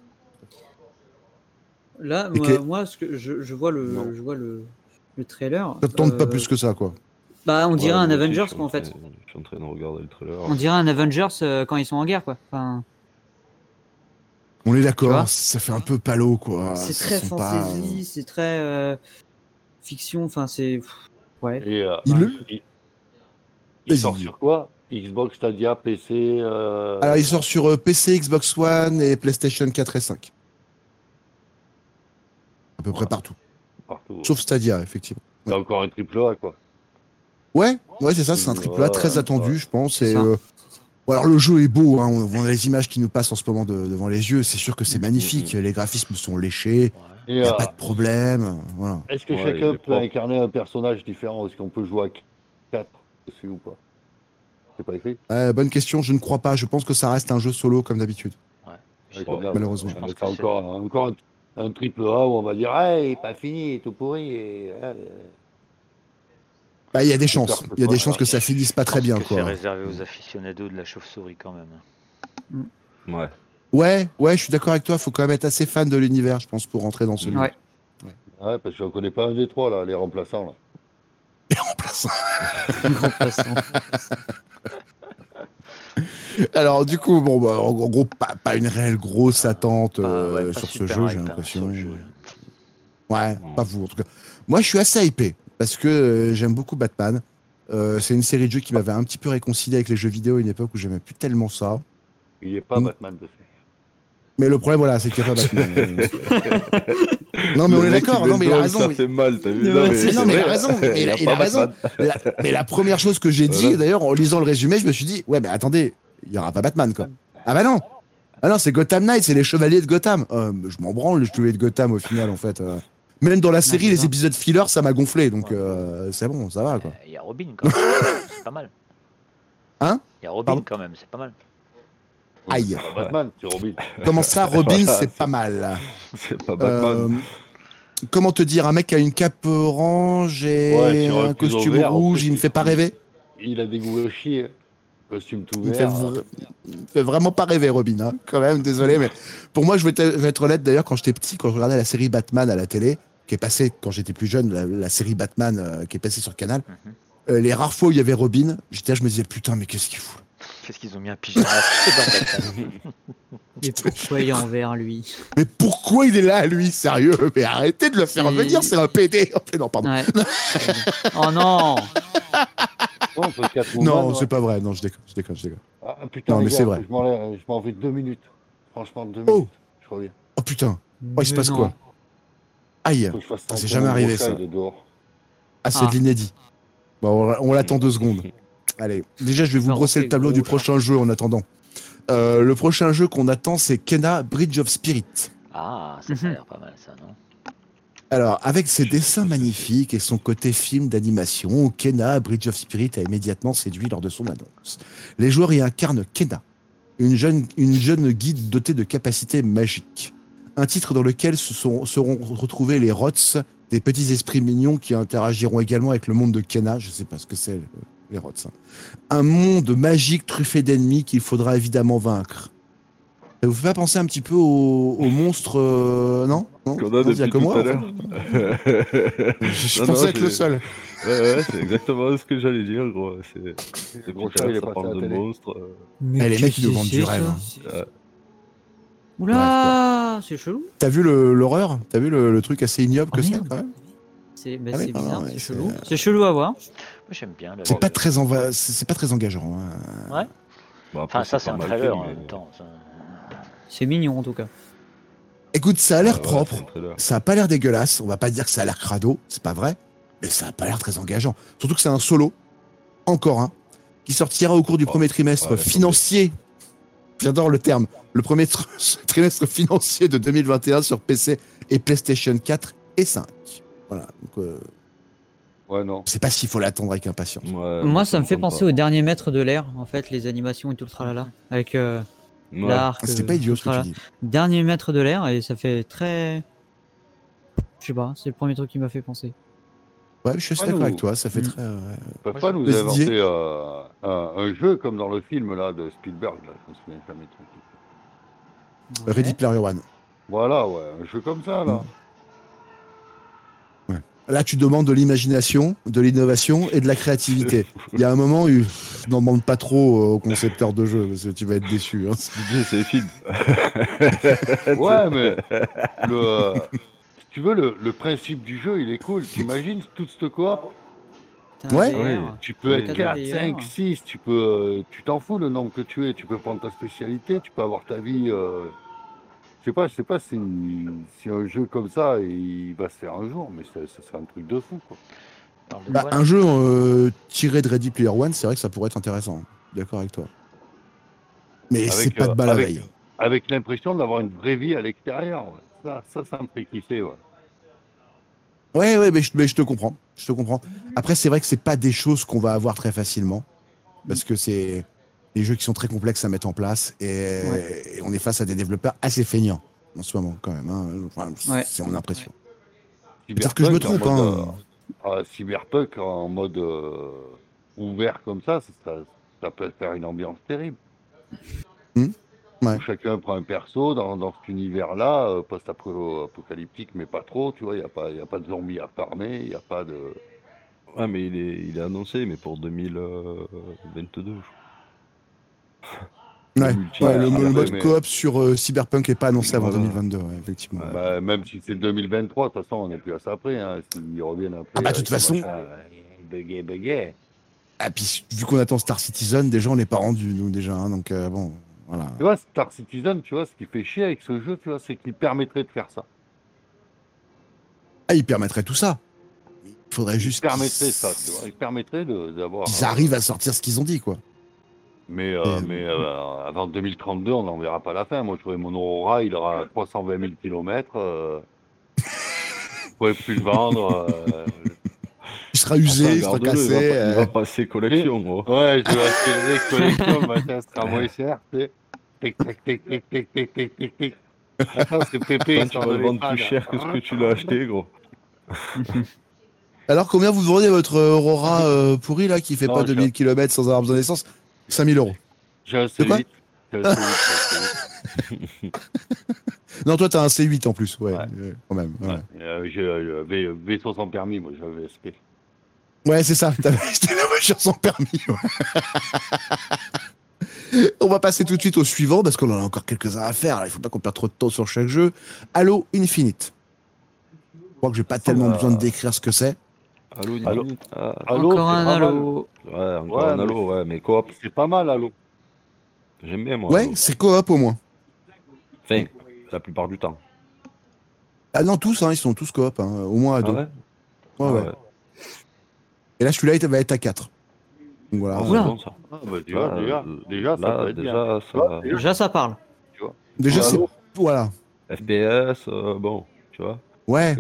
Là, moi, que- moi, ce que je, je vois le, Non. je vois le, le trailer. Ça te tente pas euh, plus que ça, quoi. Bah, on dirait Ouais, un Avengers quoi en fait. train- Je suis en train de regarder le trailer. On dirait un Avengers euh, quand ils sont en guerre quoi. Enfin, On est d'accord, ça fait un peu palo, quoi. c'est Ce très pas- fantasy, c'est très euh, fiction. Enfin, c'est ouais. Et, euh, Il le- il, il sort sur quoi? Xbox, Stadia, PC. euh, Alors, il sort sur euh, PC, Xbox One et PlayStation 4 et 5. À peu près Ouais. partout. partout. Sauf Stadia, effectivement. C'est encore un triple A, quoi. Ouais, ouais, c'est ça, c'est un triple A Ouais, très attendu, ouais. je pense. Et, euh, bon, alors, le jeu est beau, hein, on voit les images qui nous passent en ce moment de- devant les yeux. C'est sûr que c'est Mm, magnifique. Les graphismes sont léchés, il n'y a euh, pas de problème. Voilà. Est-ce que Ouais, chacun peut incarner un personnage différent? Est-ce qu'on peut jouer à 4 dessus ou pas? C'est pas écrit? Ouais, bonne question, je ne crois pas. Je pense que ça reste un jeu solo, comme d'habitude. Je Ouais, crois- là, malheureusement. je pense que encore, encore un, un triple A où on va dire Ah, il est pas fini, il est tout pourri. Et, ah, euh, Bah, il y a des chances. Il y a des chances que ça finisse pas très bien, C'est réservé aux aficionados de la chauve-souris quand même. Ouais. Ouais, ouais, je suis d'accord avec toi. Faut quand même être assez fan de l'univers, je pense, pour rentrer dans celui Ouais. Ouais, parce que je connais pas un des trois, là, les remplaçants. Là. Remplaçant. (laughs) Alors, du coup, bon, bah, en gros, pas, pas une réelle grosse attente euh, ouais, sur ce jeu, j'ai hein, l'impression. Ouais, pas vous en tout cas. Moi, je suis assez hypé parce que euh, j'aime beaucoup Batman. Euh, c'est une série de jeux qui m'avait un petit peu réconcilié avec les jeux vidéo à une époque où j'aimais plus tellement ça. Il est pas. Batman de fait. Mais le problème, voilà, c'est qu'il n'y a pas (laughs) Batman. non, mais on est d'accord. Non, mais il a raison. Ça mais- fait mal, t'as vu Non, mais non, mais il a raison. mais il a, il pas a raison. Batman. La- mais la première chose que j'ai dit, Voilà. d'ailleurs, en lisant le résumé, je me suis dit, ouais, mais attendez, il n'y aura pas Batman, quoi. Ah bah non Ah non, c'est Gotham Knight, c'est les chevaliers de Gotham. Euh, je m'en branle, les chevaliers de Gotham, au final, en fait. euh. Même dans la série, les épisodes filler, ça m'a gonflé, donc euh, c'est bon, ça va, quoi. Euh, Il y a Robin quand même, (laughs) c'est pas mal. Hein? Il y a Robin Pardon? quand même, c'est pas mal. Aïe. C'est pas Batman, c'est Robin. (laughs) Comment ça, Robin, c'est pas mal. C'est pas Batman. Euh, comment te dire, un mec qui a une cape orange et Ouais, un costume vert, en rouge, il me fait pas rêver Il a des goûts chier. Costume tout Il me fait, vert. vra- il me fait vraiment pas rêver, Robin. hein. Quand même, désolé, mais pour moi, je vais, te- je vais être honnête. D'ailleurs, quand j'étais petit, quand je regardais la série Batman à la télé, qui est passée quand j'étais plus jeune, la, la série Batman euh, qui est passée sur Canal, Mhm. euh, les rares fois où il y avait Robin, j'étais je me disais putain, mais qu'est-ce qu'il fout Qu'est-ce qu'ils ont mis un pyjama (laughs) Et pourquoi il est envers lui Mais pourquoi il est là, lui Sérieux? Mais arrêtez de le faire Et- venir, c'est un PD. Oh, (laughs) non, pardon. Ouais. (laughs) oh non Non, c'est c'est pas vrai. Non, je déconne, je déconne, je déconne. Ah, putain, Non, mais gars, c'est vrai. Je m'en vais- deux minutes. Franchement, deux Oh. minutes. Je reviens. Oh putain, oh, il se passe non. quoi? Aïe. Ça, c'est tremper jamais arrivé, ça. Ah, c'est Ah. de l'inédit. Bon, on, on l'attend deux secondes. Allez, déjà, je vais vous Non, brosser le tableau du prochain jeu en attendant. Euh, le prochain jeu qu'on attend, c'est Kena Bridge of Spirit. Ah, ça, ça a Mhm. l'air pas mal ça, non? Alors, avec ses dessins magnifiques et son côté film d'animation, Kena Bridge of Spirit a immédiatement séduit lors de son annonce. Les joueurs y incarnent Kena, une jeune, une jeune guide dotée de capacités magiques. Un titre dans lequel se sont- seront retrouvés les Rots, des petits esprits mignons qui interagiront également avec le monde de Kena. Je sais pas ce que c'est, euh, les Rots. hein. Un monde magique truffé d'ennemis qu'il faudra évidemment vaincre. Ça vous fait pas penser un petit peu aux, monstres, euh, non, non? Qu'on a Non, il y a depuis que tout moi, à l'heure. (laughs) Je, Non, pensais non, être le seul. Ouais, ouais, c'est exactement ce que j'allais dire, gros. C'est. Est ça parle de monstres. euh. Mais Eh, les mecs, ils nous vendent du rêve. Ouais. Oula C'est chelou T'as vu l'horreur? T'as vu le, le truc assez ignoble Oh, que c'est merde. quand même? C'est bah, Ah c'est bizarre, c'est- chelou. C'est chelou à voir. Moi j'aime bien. C'est pas très enva- c'est c'est pas très engageant. hein. Ouais. Bon, après, Enfin, ça c'est un trailer fait, en même temps. ça. C'est mignon en tout cas. Écoute, ça a l'air Ah ouais, propre. Ça a pas l'air dégueulasse. On va pas dire que ça a l'air crado, c'est pas vrai. Mais ça a pas l'air très engageant. Surtout que c'est un solo, encore un, qui sortira au cours du Oh, premier trimestre ouais, financier. J'adore le terme. Le premier tr- (laughs) trimestre financier de 2021 sur PC et PlayStation 4 et 5. Voilà. Donc, euh, Ouais, non. je sais pas s'il faut l'attendre avec impatience. Ouais, Moi, ça me fait penser pas. au dernier maître de l'air, en fait, les animations et tout le tralala. Avec euh, Ouais. l'arc. C'est euh, pas idiot ce que tu dis. Dernier maître de l'air, et ça fait très. Je sais pas, c'est le premier truc qui m'a fait penser. Ouais, je suis Ah, d'accord nous- avec toi. Ça fait Mm. très. euh, peuvent Moi, pas nous inventer euh, un, un jeu comme dans le film là de Spielberg. Là. Je me souviens jamais trop. Ready Player One. Voilà, ouais, un jeu comme ça là. Là, tu demandes de l'imagination, de l'innovation et de la créativité. Il y a un moment où je n'en demande pas trop aux concepteurs de jeux, parce que tu vas être déçu. hein. C'est les films. (laughs) Ouais, mais le, euh, si tu veux, le, le principe du jeu, il est cool. T'imagines toute cette coop? Ouais. Ouais. Tu peux être quatre 4, d'ailleurs. 5, 6, tu peux, euh, tu t'en fous le nombre que tu es, tu peux prendre ta spécialité, tu peux avoir ta vie. euh, Je sais pas, je sais pas si, si un jeu comme ça il va se faire un jour, mais ça, ça serait un truc de fou quoi. Bah, un jeu euh, tiré de Ready Player One, c'est vrai que ça pourrait être intéressant. D'accord avec toi. Mais c'est pas de euh, balle à avec- veille. Avec l'impression d'avoir une vraie vie à l'extérieur. ouais. Ça, ça, ça me fait kiffer. Ouais. Ouais, ouais, mais je, mais je te comprends. Je te comprends. Après, c'est vrai que c'est pas des choses qu'on va avoir très facilement. Parce que c'est des jeux qui sont très complexes à mettre en place. Et, et on est face à des développeurs assez feignants en ce moment, quand même. hein. Enfin, Ouais. C'est mon impression. Peut-être que je me Cyberpunk trompe. en Hein. mode, euh, ah, Cyberpunk en mode euh, ouvert comme ça, ça, peut faire une ambiance terrible. Ouais. où chacun prend un perso dans, dans cet univers-là, euh, post-apocalyptique, mais pas trop, tu vois, il n'y a, pas- y a pas de zombies à farmer, il n'y a pas de... Ouais, mais il est, il est annoncé, mais pour 2022. je crois. Ouais, multi- ouais, le, mode mais- coop sur euh, Cyberpunk est pas annoncé avant Voilà. 2022, ouais, effectivement. Bah, même si c'est 2023, de toute façon, on n'est plus à ça après, hein, s'ils reviennent après... Ah bah, de toute un façon- machin, euh, Bugué, bugué. Ah, puis vu qu'on attend Star Citizen, déjà on n'est pas rendu, nous, déjà. hein, donc, euh, bon, voilà. Tu vois, Star Citizen, tu vois, ce qui fait chier avec ce jeu, tu vois, c'est qu'il permettrait de faire ça. Ah, il permettrait tout ça. Il faudrait Il juste permettrait qu'ils- ça, tu vois. Il permettrait d'avoir... qu'ils arrivent à sortir ce qu'ils ont dit, quoi. Mais, euh, mais euh, avant 2032, on n'en verra pas la fin. Moi, je trouvais mon Aurora, il aura 320 000 km. Euh... (laughs) je pourrais plus le vendre. euh, Il sera usé, Enfin, il sera cassé. Il va, pas- il va passer collection, gros. Ouais, je vais acheter les collections, machin, ce sera moins cher. Tic, tic, tic, tic, tic, tic, tic, tic, tic. Attends, c'est Pépé, tu vas le vendre plus cher que ce que tu l'as acheté, gros. (laughs) Alors, combien vous vendez votre Aurora euh, pourri, là, qui fait Non, pas je- 2000 km sans avoir besoin d'essence? 5000 euros. J'ai un De quoi C8. J'ai un C8, j'ai un C8. (laughs) Non, toi, t'as un C8 en plus, ouais, Ouais. euh, quand même. Ouais, Euh, J'ai euh, V- V sans permis, moi, un VSP. Ouais, c'est ça, (laughs) t'avais la voiture sans permis. ouais. (laughs) On va passer tout de suite au suivant parce qu'on en a encore quelques-uns à faire. Il faut pas qu'on perde trop de temps sur chaque jeu. Halo Infinite. Je crois que j'ai pas tellement besoin de décrire ce que c'est. Halo. Infinite. Ah, Halo, Encore un mal. Halo. ouais, encore Ouais, un mais- Halo, ouais, mais coop. C'est pas mal, Halo. J'aime bien, moi. Ouais, c'est coop au moins. Enfin, la plupart du temps. Ah non, tous, hein, ils sont tous coop, hein, au moins à Ah deux. ouais? Ouais, Ah ouais. Et là, celui-là, il va être à 4. Donc voilà. Ah, bon, ça. Ah, bah, déjà, Ah, déjà, déjà, ça là, déjà, ça- Ouais, déjà, Déjà, ça parle. Déjà, Ouais, c'est. Voilà. FPS, euh, bon, tu vois, Ouais,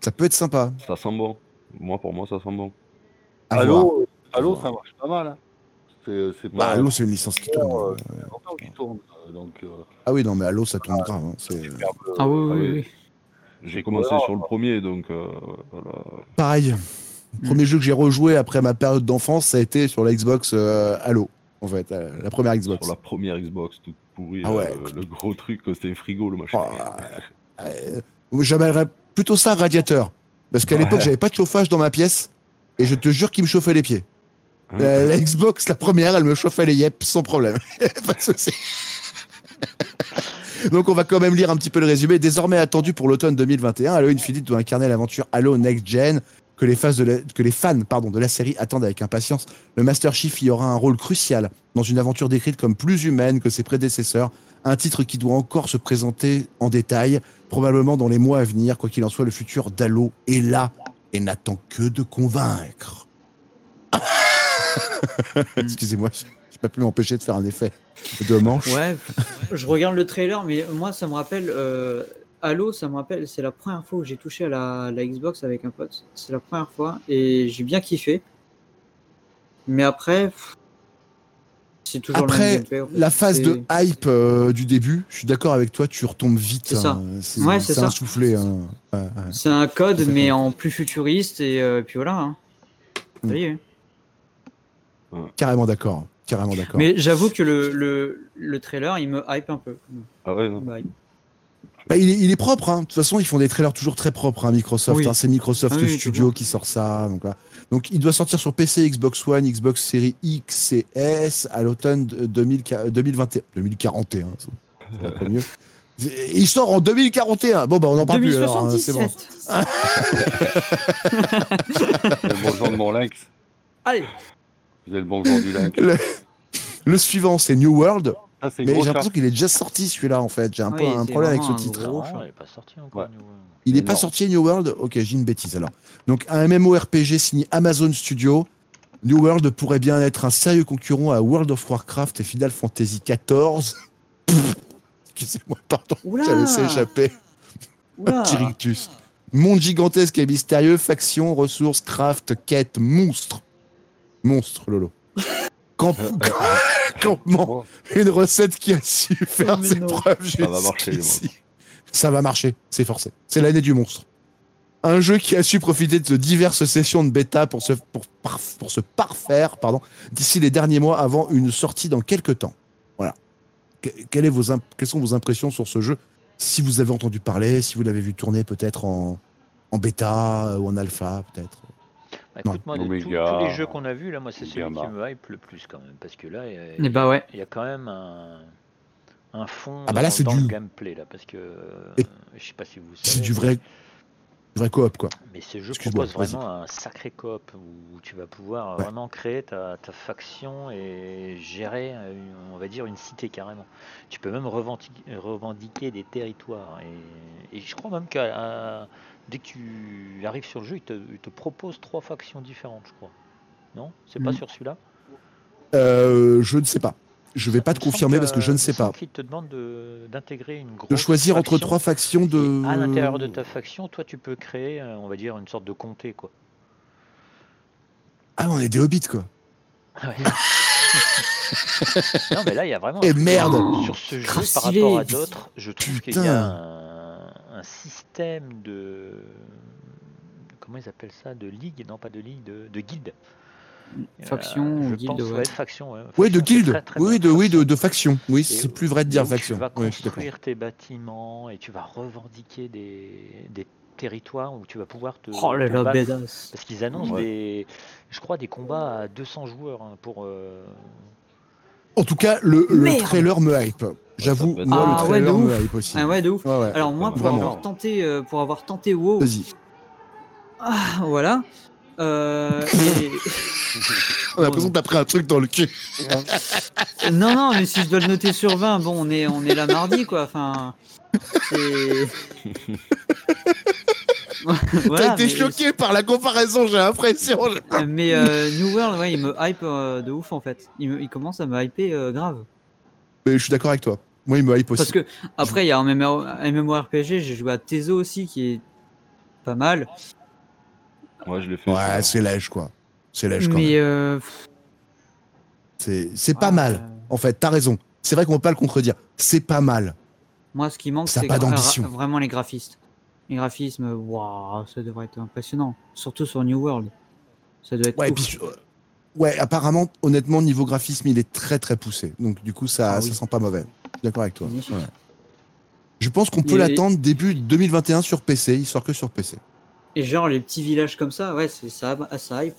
ça peut être sympa. ça sent bon. Moi, pour moi, ça sent bon. Halo, Halo, ça marche pas mal. Hein. C'est Bah, Halo, c'est une licence qui tourne. Euh, tourne. euh, Donc, euh, Ah oui, non, mais Halo, ça tourne grave. hein, c'est- Ah oui, oui, oui. J'ai commencé voilà. sur le premier, donc euh, voilà. Pareil. Le premier jeu que j'ai rejoué après ma période d'enfance, ça a été sur la Xbox euh, Halo, en fait, euh, la première Xbox. Sur la première Xbox toute pourrie, Ah ouais. le, le gros truc, c'était un frigo, le machin. Euh, J'appellerais plutôt ça radiateur. Parce qu'à Ouais. l'époque, j'avais pas de chauffage dans ma pièce, et je te jure qu'il me chauffait les pieds. Hein La, la Xbox, la première, elle me chauffait les yep sans problème. (laughs) pas de souci. (laughs) Donc on va quand même lire un petit peu le résumé. Désormais attendu pour l'automne 2021, Halo Infinite doit incarner l'aventure Halo Next Gen que les, fans de la, que les fans pardon, de la série attendent avec impatience. Le Master Chief y aura un rôle crucial dans une aventure décrite comme plus humaine que ses prédécesseurs. Un titre qui doit encore se présenter en détail, probablement dans les mois à venir. Quoi qu'il en soit, le futur d'Halo est là et n'attend que de convaincre. (laughs) Excusez-moi, je n'ai pas pu m'empêcher de faire un effet de manche. Ouais, je regarde le trailer, mais moi, ça me rappelle. Euh, Halo, ça me rappelle. C'est la première fois où j'ai touché à la, la Xbox avec un pote. C'est la première fois et j'ai bien kiffé. Mais après, pff, c'est toujours le Après, même gameplay. en fait. la phase de hype euh, du début, je suis d'accord avec toi, tu retombes vite. C'est ça. hein. C'est Ouais, c'est c'est ça. un soufflé. hein. Ouais, ouais. C'est un code, à mais en plus futuriste et euh, puis voilà. hein. Mm. Ça y est. Carrément d'accord. Carrément d'accord. Mais j'avoue que le, le, le trailer, il me hype un peu. Ah ouais, non. Il. Bah, il, est, il est propre. hein. De toute façon, ils font des trailers toujours très propres, hein, Microsoft. Oui. hein. C'est Microsoft Ah oui, Studio qui sort ça. Donc. Donc, il doit sortir sur PC, Xbox One, Xbox Series X et S à l'automne de 2000 2021. 2041. c'est c'est un peu mieux. Il sort en 2041. Bon, bah, on en parle plus. alors, hein, C'est bon. 2077. (laughs) c'est le bonjour de mon lynx. Allez, Vous êtes le bonjour du lynx. Le, le suivant, c'est New World. Ça, c'est Mais j'ai l'impression qu'il est déjà sorti celui-là en fait. J'ai un, Oui, peu un problème avec ce titre. gros- il n'est pas sorti encore. Ouais. New World. Il n'est pas sorti New World? Ok, j'ai une bêtise alors. Donc un MMORPG signé Amazon Studio. New World pourrait bien être un sérieux concurrent à World of Warcraft et Final Fantasy XIV. (laughs) Excusez-moi, pardon, j'avais laissé échapper. Petit (laughs) rictus. Monde gigantesque et mystérieux, factions, ressources, craft, quête, monstre. Monstre, Lolo. (laughs) Camp- (laughs) Campement. Une recette qui a su faire mais ses non. preuves Ça va marcher, jusqu'ici. Ça va marcher, c'est forcé. C'est l'année du monstre. Un jeu qui a su profiter de diverses sessions de bêta pour se, pour, se parfaire pardon, d'ici les derniers mois avant une sortie dans quelques temps. Voilà. que- quelle est vos imp- quelles sont vos impressions sur ce jeu? Si vous avez entendu parler, si vous l'avez vu tourner peut-être en, en bêta euh, ou en alpha, peut-être. Bah, Non. écoute, moi, de tous- tous les jeux qu'on a vus, là, moi, c'est celui Gamma. qui me hype le plus quand même. Parce que là, il y a- Eh bah ouais. il y a quand même un, un fond Ah bah là, dans, c'est dans du- le gameplay, là. Parce que Et- je sais pas si vous C'est savez. du vrai, du vrai coop, quoi. Mais ce jeu propose vraiment un sacré coop où tu vas pouvoir Ouais. vraiment créer ta, ta faction et gérer, euh, on va dire, une cité carrément. Tu peux même revendiquer, revendiquer des territoires. Et, et je crois même que dès que tu arrives sur le jeu, il te, il te propose trois factions différentes, je crois. Non? C'est pas Mm. sur celui-là? Euh, je ne sais pas. Je vais pas te confirmer parce que je ne sais pas. qu'il te demande de- d'intégrer une grosse De choisir entre trois factions de. À l'intérieur de ta faction, toi, tu peux créer, euh, on va dire, une sorte de comté, quoi. Ah, on est des hobbits, quoi. Ah ouais. (laughs) non, mais là, il y a vraiment. Et truc merde. Sur ce jeu, par rapport à d'autres, je trouve qu'il y a un, un système de. Comment ils appellent ça De ligue Non, pas de ligue, de, de. Faction Euh, ou je guilde, pense, ouais. faction, ouais. Oui, de Faction, guilde. très, très Oui, de, oui, de, Faction. de faction. Oui, c'est plus vrai de dire faction. Tu vas Oui, construire tes bâtiments et tu vas revendiquer des, des territoires où tu vas pouvoir te. Oh là. Parce qu'ils annoncent Ouais. des, je crois, des combats à 200 joueurs hein, pour. euh, En tout cas, le, trailer me hype. J'avoue, peut être- moi, Ah le ouais, de trailer me ouf. hype aussi. Ah ouais, de ouf. Ouais, ouais. Alors moi, pour Vraiment. avoir tenté, euh, pour avoir tenté WoW, Vas-y. ah, voilà. Euh, et- (laughs) On a l'impression que t'as pris un truc dans le cul. (laughs) Non, non, mais si je dois le noter sur 20, bon, on est, on est là mardi, quoi. Enfin, c'est. (laughs) Voilà, T'as été mais- choqué par la comparaison, j'ai l'impression. Mais euh, New World, ouais, il me hype euh, de ouf en fait. Il, me- il commence à me hyper euh, grave. Mais je suis d'accord avec toi. Moi, il me hype aussi. Parce que après, il y a un MMO un MMORPG, j'ai joué à Tezo aussi qui est pas mal. Moi, je l'ai fait. Ouais, c'est lège, quoi. C'est lège, quand même. Mais euh, C'est c'est pas ouais, mal. euh, En fait, t'as raison. C'est vrai qu'on peut pas le contredire. C'est pas mal. moi, ce qui manque, c'est pas gra- d'ambition. vraiment les graphistes. Les graphismes, waouh, ça devrait être impressionnant. Surtout sur New World. Ça doit être Ouais, puis, euh, ouais, apparemment, honnêtement, niveau graphisme, il est très très poussé. Donc, du coup, ça, Ah ça oui. sent pas mauvais. D'accord avec toi. Ouais. Je pense qu'on peut Et- l'attendre début 2021 sur PC. Il sort que sur PC. Et genre, les petits villages comme ça, ouais, c'est ça, ça hype.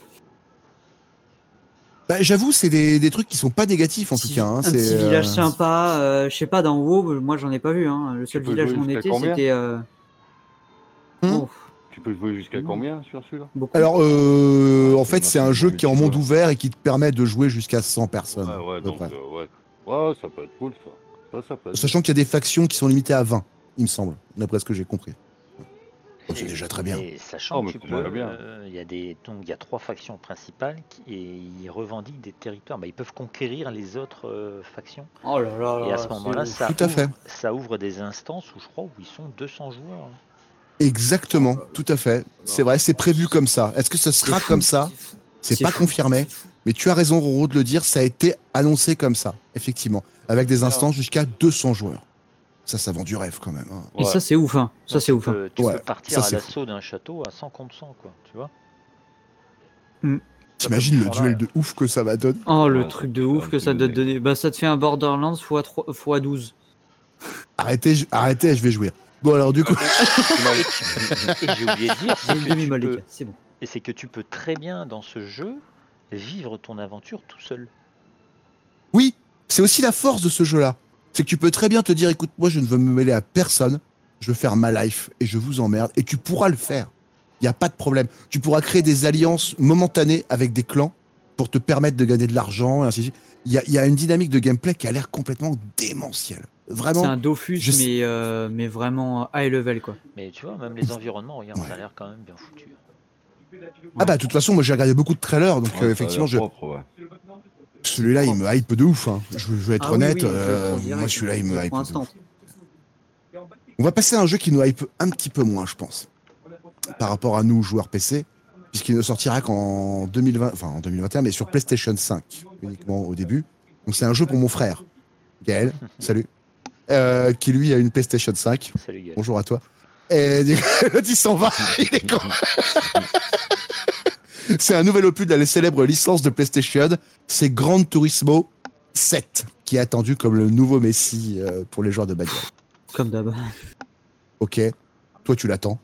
Bah, J'avoue, c'est des, des trucs qui sont pas négatifs en tout cas. hein. un petit euh, village sympa, euh, je sais pas, dans WoW, moi j'en ai pas vu. Hein. Le seul village où on était, c'était. euh, Hmm oh, Tu peux jouer jusqu'à combien sur celui-là? Alors, euh, en fait, c'est un jeu qui est en monde ouvert et qui te permet de jouer jusqu'à 100 personnes. Ouais, ouais, donc, euh, ouais. Ouais, ça peut être cool, ça. Ça, ça peut être Sachant qu'il y a des factions qui sont limitées à 20, il me semble, d'après ce que j'ai compris. C'est déjà très bien. Et sachant Oh, que tu peux, euh, il y a des, donc il y a trois factions principales qui, et ils revendiquent des territoires. Bah, ils peuvent conquérir les autres euh, factions. Oh là là Et à ce moment-là, ça ouvre des instances où je crois où ils sont 200 joueurs. hein. Exactement, tout à fait. C'est vrai, c'est prévu comme ça. Est-ce que ce c'est sera comme ça? C'est pas fou, confirmé, mais tu as raison, Roro, de le dire. Ça a été annoncé comme ça, effectivement, avec des instances jusqu'à 200 joueurs. Ça, ça vend du rêve quand même. hein. Et ça, c'est ouf, hein. Ça, c'est tu ouf. hein. peux- Tu Ouais, peux partir ça, à l'assaut d'un château à 100 contre 100, quoi. Tu vois T'imagines le Voilà. duel de ouf que ça va donner? Oh, le Ouais, truc de ouf que ça doit donner. Bah, ça te fait un Borderlands x, 3, x 12. Arrêtez, je- arrêtez, je vais jouer. Bon, alors du coup, Et (laughs) j'ai oublié de dire, c'est peux- c'est bon. et c'est que tu peux très bien dans ce jeu vivre ton aventure tout seul. oui, c'est aussi la force de ce jeu-là. C'est que tu peux très bien te dire, écoute, moi, je ne veux me mêler à personne. Je veux faire ma life et je vous emmerde. Et tu pourras le faire. Il n'y a pas de problème. Tu pourras créer des alliances momentanées avec des clans pour te permettre de gagner de l'argent et ainsi de suite. Il y a, il y a une dynamique de gameplay qui a l'air complètement démentielle. Vraiment. C'est un Dofus, je mais, euh, mais vraiment high level, quoi. Mais tu vois, même les environnements, regarde, Ouais. ça a l'air quand même bien foutu. Ah bah, de toute façon, moi, j'ai regardé beaucoup de trailers. Donc, Ouais, euh, effectivement, je... propre, ouais. celui-là, il me hype de ouf. hein. Je, je vais être Ah honnête. oui, euh, moi, celui-là, il me hype. De ouf. On va passer à un jeu qui nous hype un petit peu moins, je pense, par rapport à nous, joueurs PC, puisqu'il ne sortira qu'en 2020, enfin en 2021, mais sur PlayStation 5 uniquement au début. Donc c'est un jeu pour mon frère, Gaël, salut, euh, qui lui a une PlayStation 5. Salut. Bonjour à toi. Et (laughs) du coup, l'autre, il s'en va, (laughs) il est con. (laughs) C'est un nouvel opus de la célèbre licence de PlayStation, c'est Gran Turismo 7, qui est attendu comme le nouveau Messi euh, pour les joueurs de bagnole. Comme d'hab. Ok. Toi, tu l'attends.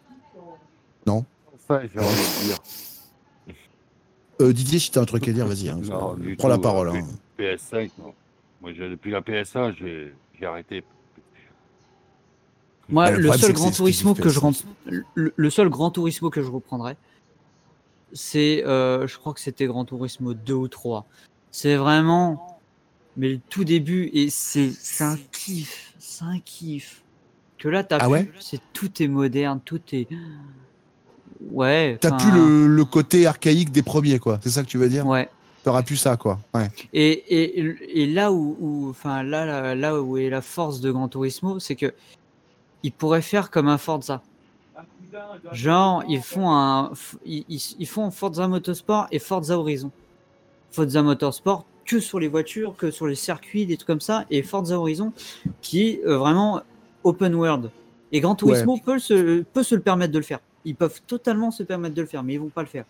Non? Enfin, j'ai envie de dire. Euh, Didier, si t'as un truc à dire, vas-y. hein. Prends la parole. euh, hein. PS5, non. Moi, j'ai- depuis la PS1, j'ai j'ai arrêté. Moi, le seul Grand c'est Turismo que je PS5. rem- le, le seul Grand Turismo que je reprendrais, c'est, euh, je crois que c'était Grand Turismo 2 ou 3. C'est vraiment, mais le tout début et c'est c'est un kiff, c'est un kiff. Que là, t'as Ah plus- ouais c'est tout est moderne, tout est, ouais. T'as plus le, le côté archaïque des premiers, quoi. C'est ça que tu veux dire? Ouais. T'auras plus ça, quoi. Ouais. Et, et, et là où, où- enfin là, là, là où est la force de Gran Turismo, c'est que ils pourraient faire comme un Forza. Genre, ils font un, ils, font Forza Motorsport et Forza Horizon. Forza Motorsport que sur les voitures, que sur les circuits, des trucs comme ça, et Forza Horizon qui est euh, vraiment open world. Et Gran Turismo peut, se, peut se le permettre de le faire. Ils peuvent totalement se permettre de le faire, mais ils vont pas le faire.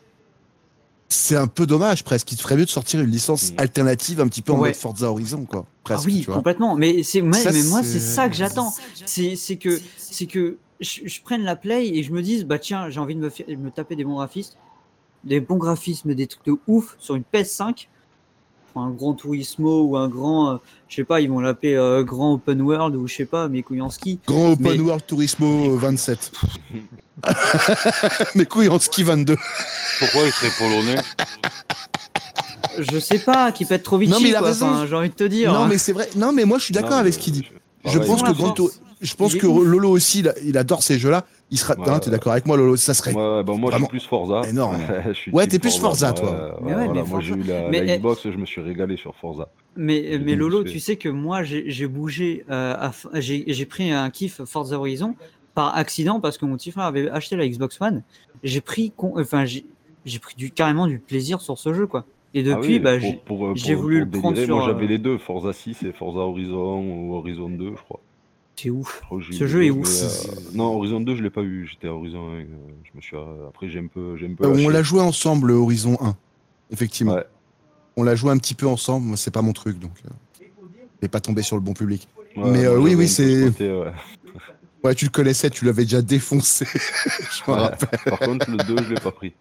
C'est un peu dommage, presque. Il te ferait mieux de sortir une licence Mm. alternative un petit peu en Ouais. mode Forza Horizon, quoi. Ah Presque, oui, tu vois. complètement. Mais c'est mais, Ça, mais moi c'est- c'est ça que j'attends. C'est c'est que c'est que je, je prenne la play et je me dise bah tiens j'ai envie de me, me taper des bons graphismes, des bons graphismes, des trucs de ouf sur une PS5. Un grand Turismo ou un grand, euh, je sais pas, ils vont l'appeler euh, grand open world ou je sais pas, mais couilles en ski. Grand Open Mais- World Turismo euh, 27. Mes couilles en ski 22. Pourquoi il serait polonais? Je sais pas, qui peut être trop vite. Non, mais il a raison. Enfin, j'ai envie de te dire. Non, hein. mais c'est vrai. Non, mais moi, je suis d'accord avec mais ce qu'il dit. je- pense que la Gran force, Tur- je pense que ouf. Lolo aussi, il, a- il adore ces jeux-là. Il sera. Ouais. Hein, t'es d'accord avec moi, Lolo Ça serait. Ouais, bah moi je suis plus Forza. énorme. (laughs) Je Ouais, t'es plus Forza, toi. ouais, Mais ouais, voilà, mais moi j'ai eu la, mais- la Xbox, je me suis régalé sur Forza. Mais, Lolo, tu sais que moi, j'ai bougé, euh, j'ai pris un kiff Forza Horizon par accident parce que mon petit frère avait acheté la Xbox One. J'ai pris, con- enfin, j'ai pris du, carrément du plaisir sur ce jeu, quoi. Et Ah depuis, oui, bah, j'ai- voulu pour le prendre délirer, sur, Moi j'avais euh, les deux, Forza 6 et Forza Horizon ou Horizon 2, je crois. C'est ouf. Je j'ai Ce eu jeu est ouf. euh, non, Horizon 2, je l'ai pas eu. J'étais à Horizon 1. euh, je me suis, euh, après, j'ai un peu. J'ai un peu Euh, on l'a joué ensemble, le Horizon 1. Effectivement. Ouais. On l'a joué un petit peu ensemble. Moi, c'est pas mon truc, donc. N'est pas tombé sur le bon public. Ouais, mais euh, oui, oui, c'est. ouais. (laughs) Ouais, tu le connaissais, tu l'avais déjà défoncé. (laughs) je me Ouais. rappelle. Par contre, le 2, je l'ai pas pris.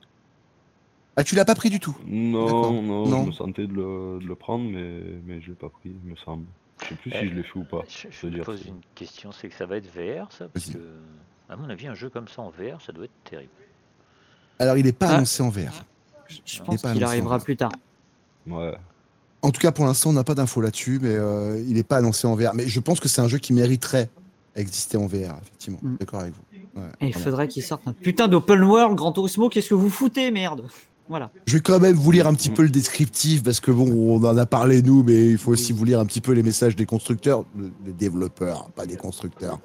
Ah, tu l'as pas pris du tout? Non, non, Non. je me sentais de le, de le prendre, mais, mais je l'ai pas pris, il me semble. Je sais plus Eh, si je l'ai fait ou pas. Je, je dire pose ça. une question, c'est que ça va être VR ça Parce que, à mon avis, un jeu comme ça en VR, ça doit être terrible. Alors, il n'est pas Ah. annoncé en VR. Je pense pas qu'il arrivera plus tard. Ouais. En tout cas, pour l'instant, on n'a pas d'infos là-dessus, mais euh, il n'est pas annoncé en VR. Mais je pense que c'est un jeu qui mériterait exister en VR, effectivement. Mm. D'accord avec vous. Ouais, Et il faudrait qu'il sorte un putain d'open world Grand Turismo. Qu'est-ce que vous foutez, merde? Voilà. Je vais quand même vous lire un petit peu le descriptif parce que bon, on en a parlé nous, mais il faut aussi vous lire un petit peu les messages des constructeurs, des développeurs, pas des constructeurs.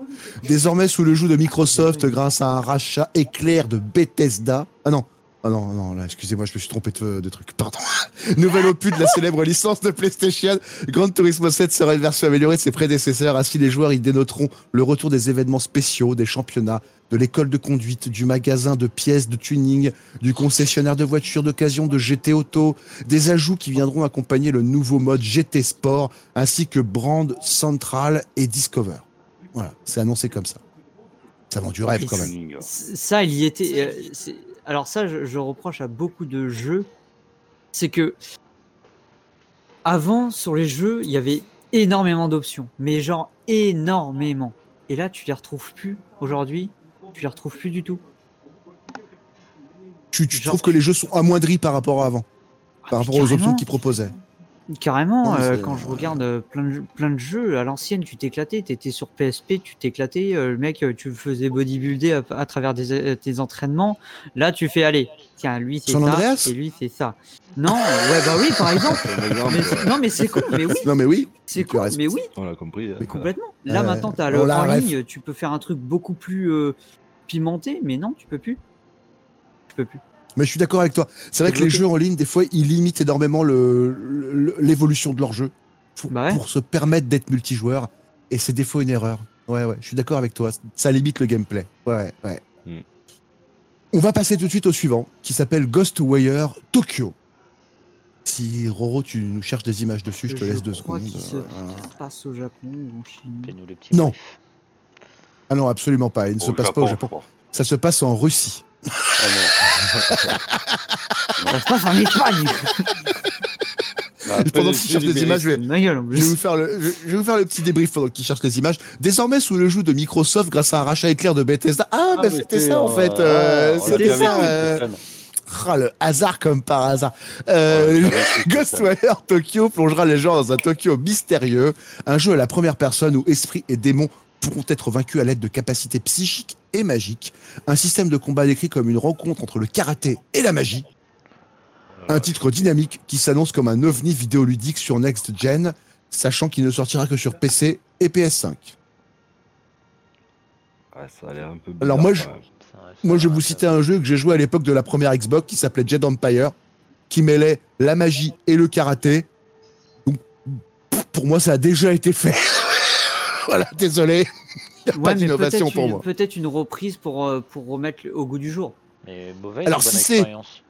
Désormais sous le joug de Microsoft grâce à un rachat éclair de Bethesda. Ah non. Ah non, non, là, excusez-moi, je me suis trompé de, de truc. Pardon. (laughs) Nouvel opus de la célèbre licence de PlayStation. Grand Turismo 7 sera une version améliorée de ses prédécesseurs. Ainsi, les joueurs y dénoteront le retour des événements spéciaux, des championnats, de l'école de conduite, du magasin de pièces de tuning, du concessionnaire de voitures d'occasion de GT Auto, des ajouts qui viendront accompagner le nouveau mode GT Sport, ainsi que Brand Central et Discover. Voilà, c'est annoncé comme ça. Ça vend du rêve quand même. Ça, il y était. euh, Alors, ça, je, je reproche à beaucoup de jeux. C'est que. Avant, sur les jeux, il y avait énormément d'options. Mais genre énormément. Et là, tu les retrouves plus aujourd'hui. Tu les retrouves plus du tout. Tu, tu Genre- trouves que les jeux sont amoindris par rapport à avant, par rapport aux options qu'ils proposaient. Carrément, euh, quand je regarde euh, plein de, jeux- plein de jeux à l'ancienne, tu t'éclatais, t'étais sur PSP, tu t'éclatais, euh, le mec, euh, tu faisais bodybuilder à, à travers des, euh, tes entraînements. Là, tu fais, allez, tiens, lui c'est ça, Andreas et lui c'est ça. Non, ouais, bah oui, par exemple. Mais non, mais c'est con, mais oui, Non mais oui, c'est tu as con, raison. mais oui, on l'a compris. hein. Mais complètement. Là, Euh, maintenant, t'as on le en ligne, tu peux faire un truc beaucoup plus euh, pimenté, mais non, tu peux plus. Tu peux plus. Mais je suis d'accord avec toi. C'est vrai que les jeux en ligne, des fois, ils limitent énormément le- le- l'évolution de leur jeu pour, Bah ouais. pour se permettre d'être multijoueur. Et c'est des fois une erreur. Ouais, ouais, je suis d'accord avec toi. Ça limite le gameplay. Ouais, ouais. Mm. On va passer tout de suite au suivant, qui s'appelle Ghostwire Tokyo. Si Roro, tu nous cherches des images dessus, je te laisse deux crois secondes. se euh, passe au Japon ou en Chine. Non. Ah non, absolument pas. Il ne se passe pas au Japon. Ça se passe en Russie. Ça se passe en Espagne. Pendant qu'il cherche des images, je vais, je vais vous faire le, je, je vais vous faire le petit débrief pendant qu'il cherche les images. Désormais sous le joug de Microsoft grâce à un rachat éclair de Bethesda. Ah, bah c'était ça en fait. euh, c'était ça. euh, ah, le hasard comme par hasard. Euh, Ghostwire Tokyo plongera les gens dans un Tokyo mystérieux, un jeu à la première personne où esprit et démons pourront être vaincus à l'aide de capacités psychiques et magiques, un système de combat décrit comme une rencontre entre le karaté et la magie, un titre dynamique qui s'annonce comme un ovni vidéoludique sur Next Gen, sachant qu'il ne sortira que sur PC et PS5. Ouais, ça a l'air un peu Alors moi, je- Moi, je vais vous citer un jeu que j'ai joué à l'époque de la première Xbox qui s'appelait Jedi Empire, qui mêlait la magie et le karaté. Donc, pour moi, ça a déjà été fait. (laughs) voilà, désolé. (laughs) Il n'y a Ouais, pas mais d'innovation pour une, moi. peut-être une reprise pour, euh, pour remettre au goût du jour. Mais mauvais, Alors, si c'est- expérience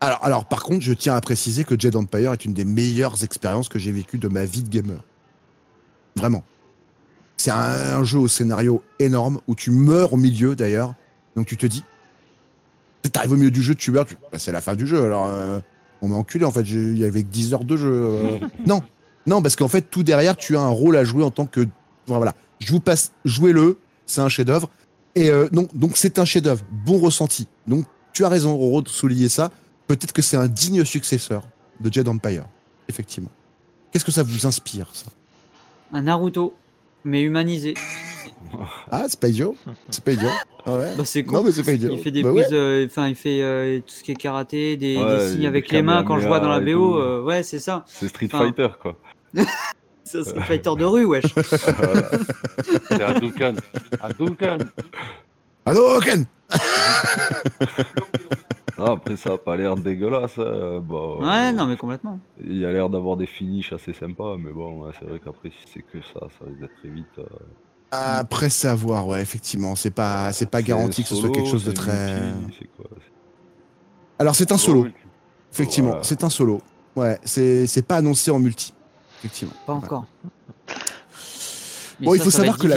Alors, alors, par contre, je tiens à préciser que Jedi Empire est une des meilleures expériences que j'ai vécues de ma vie de gamer. Vraiment. C'est un, un jeu au scénario énorme où tu meurs au milieu d'ailleurs. Donc tu te dis, t'arrives au milieu du jeu, tu meurs, tu- bah, c'est la fin du jeu. Alors euh, on m'a enculé en fait. j'ai- Il y avait que 10 heures de jeu. euh. (laughs) non, non, parce qu'en fait tout derrière, tu as un rôle à jouer en tant que voilà. Je vous passe, jouez-le. C'est un chef-d'œuvre. Et euh, non, donc c'est un chef-d'œuvre, bon ressenti. Donc tu as raison, Roro, de souligner ça. Peut-être que c'est un digne successeur de Jedi Empire, effectivement. Qu'est-ce que ça vous inspire, ça? Un Naruto, mais humanisé. Ah, c'est pas idiot. C'est pas idiot. Ah ouais. Bah, c'est con. Non, mais c'est pas idiot. Il fait des Bah prises, ouais. euh, enfin il fait euh, tout ce qui est karaté, des, signes avec les mains quand je vois dans la BO. euh, ouais, c'est ça. C'est Street Fighter, quoi. (laughs) C'est un fighter de rue, wesh. C'est Hadouken. Hadouken. Allô, Ken (laughs) Non, après, ça a pas l'air dégueulasse. hein. Bon, Ouais, non, mais complètement. Il y a l'air d'avoir des finishes assez sympas, mais bon, ouais, c'est vrai qu'après, si c'est que ça, ça risque d'être très vite. euh, Après, c'est à voir, ouais, effectivement. C'est pas, c'est pas c'est garanti que ce soit solo, quelque chose de c'est très. multi, c'est quoi Alors, c'est un solo, effectivement. Voilà. C'est un solo. Ouais, c'est c'est pas annoncé en multi. Effectivement. Pas encore. Mais Bon, il faut ça savoir que la.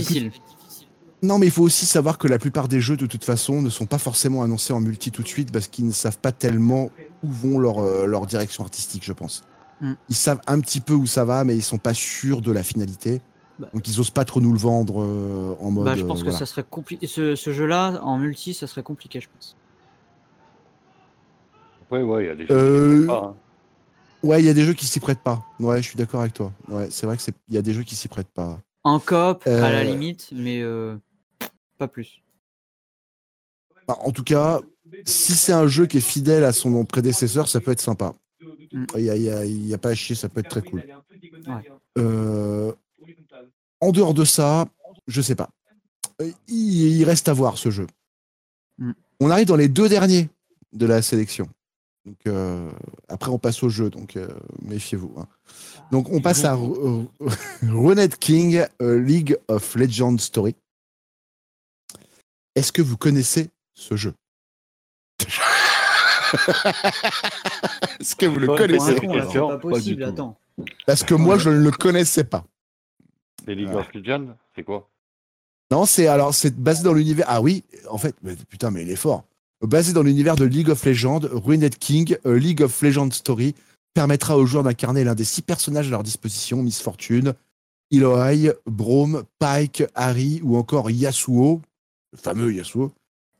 Non, mais il faut aussi savoir que la plupart des jeux, de toute façon, ne sont pas forcément annoncés en multi tout de suite parce qu'ils ne savent pas tellement où vont leur, euh, leur direction artistique, je pense. Mm. Ils savent un petit peu où ça va, mais ils sont pas sûrs de la finalité. Bah. Donc ils osent pas trop nous le vendre euh, en mode. Bah, je pense euh, que voilà. ça serait compliqué. Ce, ce jeu-là, en multi, ça serait compliqué, je pense. Ouais, ouais, il y a des Euh, choses. Hein. Ouais, il y a des jeux qui s'y prêtent pas. Ouais, je suis d'accord avec toi. Ouais, c'est vrai que. Il y a des jeux qui s'y prêtent pas. En coop, à la Euh, limite, mais euh, pas plus. Bah, en tout cas, si c'est un jeu qui est fidèle à son prédécesseur, ça peut être sympa. Mm. Il y a, il y a- il y a pas à chier, ça peut être très cool. Ouais. Euh, en dehors de ça, je sais pas. Il, il reste à voir ce jeu. Mm. On arrive dans les deux derniers de la sélection. Donc, euh, après, on passe au jeu, donc euh, méfiez-vous. hein. Donc, on passe à euh, (laughs) Runed King euh, League of Legends Story. Est-ce que vous connaissez ce jeu? (laughs) Est-ce que vous le connaissez? pas possible, attends. Parce que moi, je ne le connaissais pas. Les League of Legends, c'est quoi? Non, c'est alors c'est basé dans l'univers. Ah oui, en fait, mais, putain, mais il est fort. Basé dans l'univers de League of Legends, Ruined King, a League of Legends Story permettra aux joueurs d'incarner l'un des six personnages à leur disposition Miss Fortune, Eloy, Braum, Pike, Harry ou encore Yasuo, le fameux Yasuo.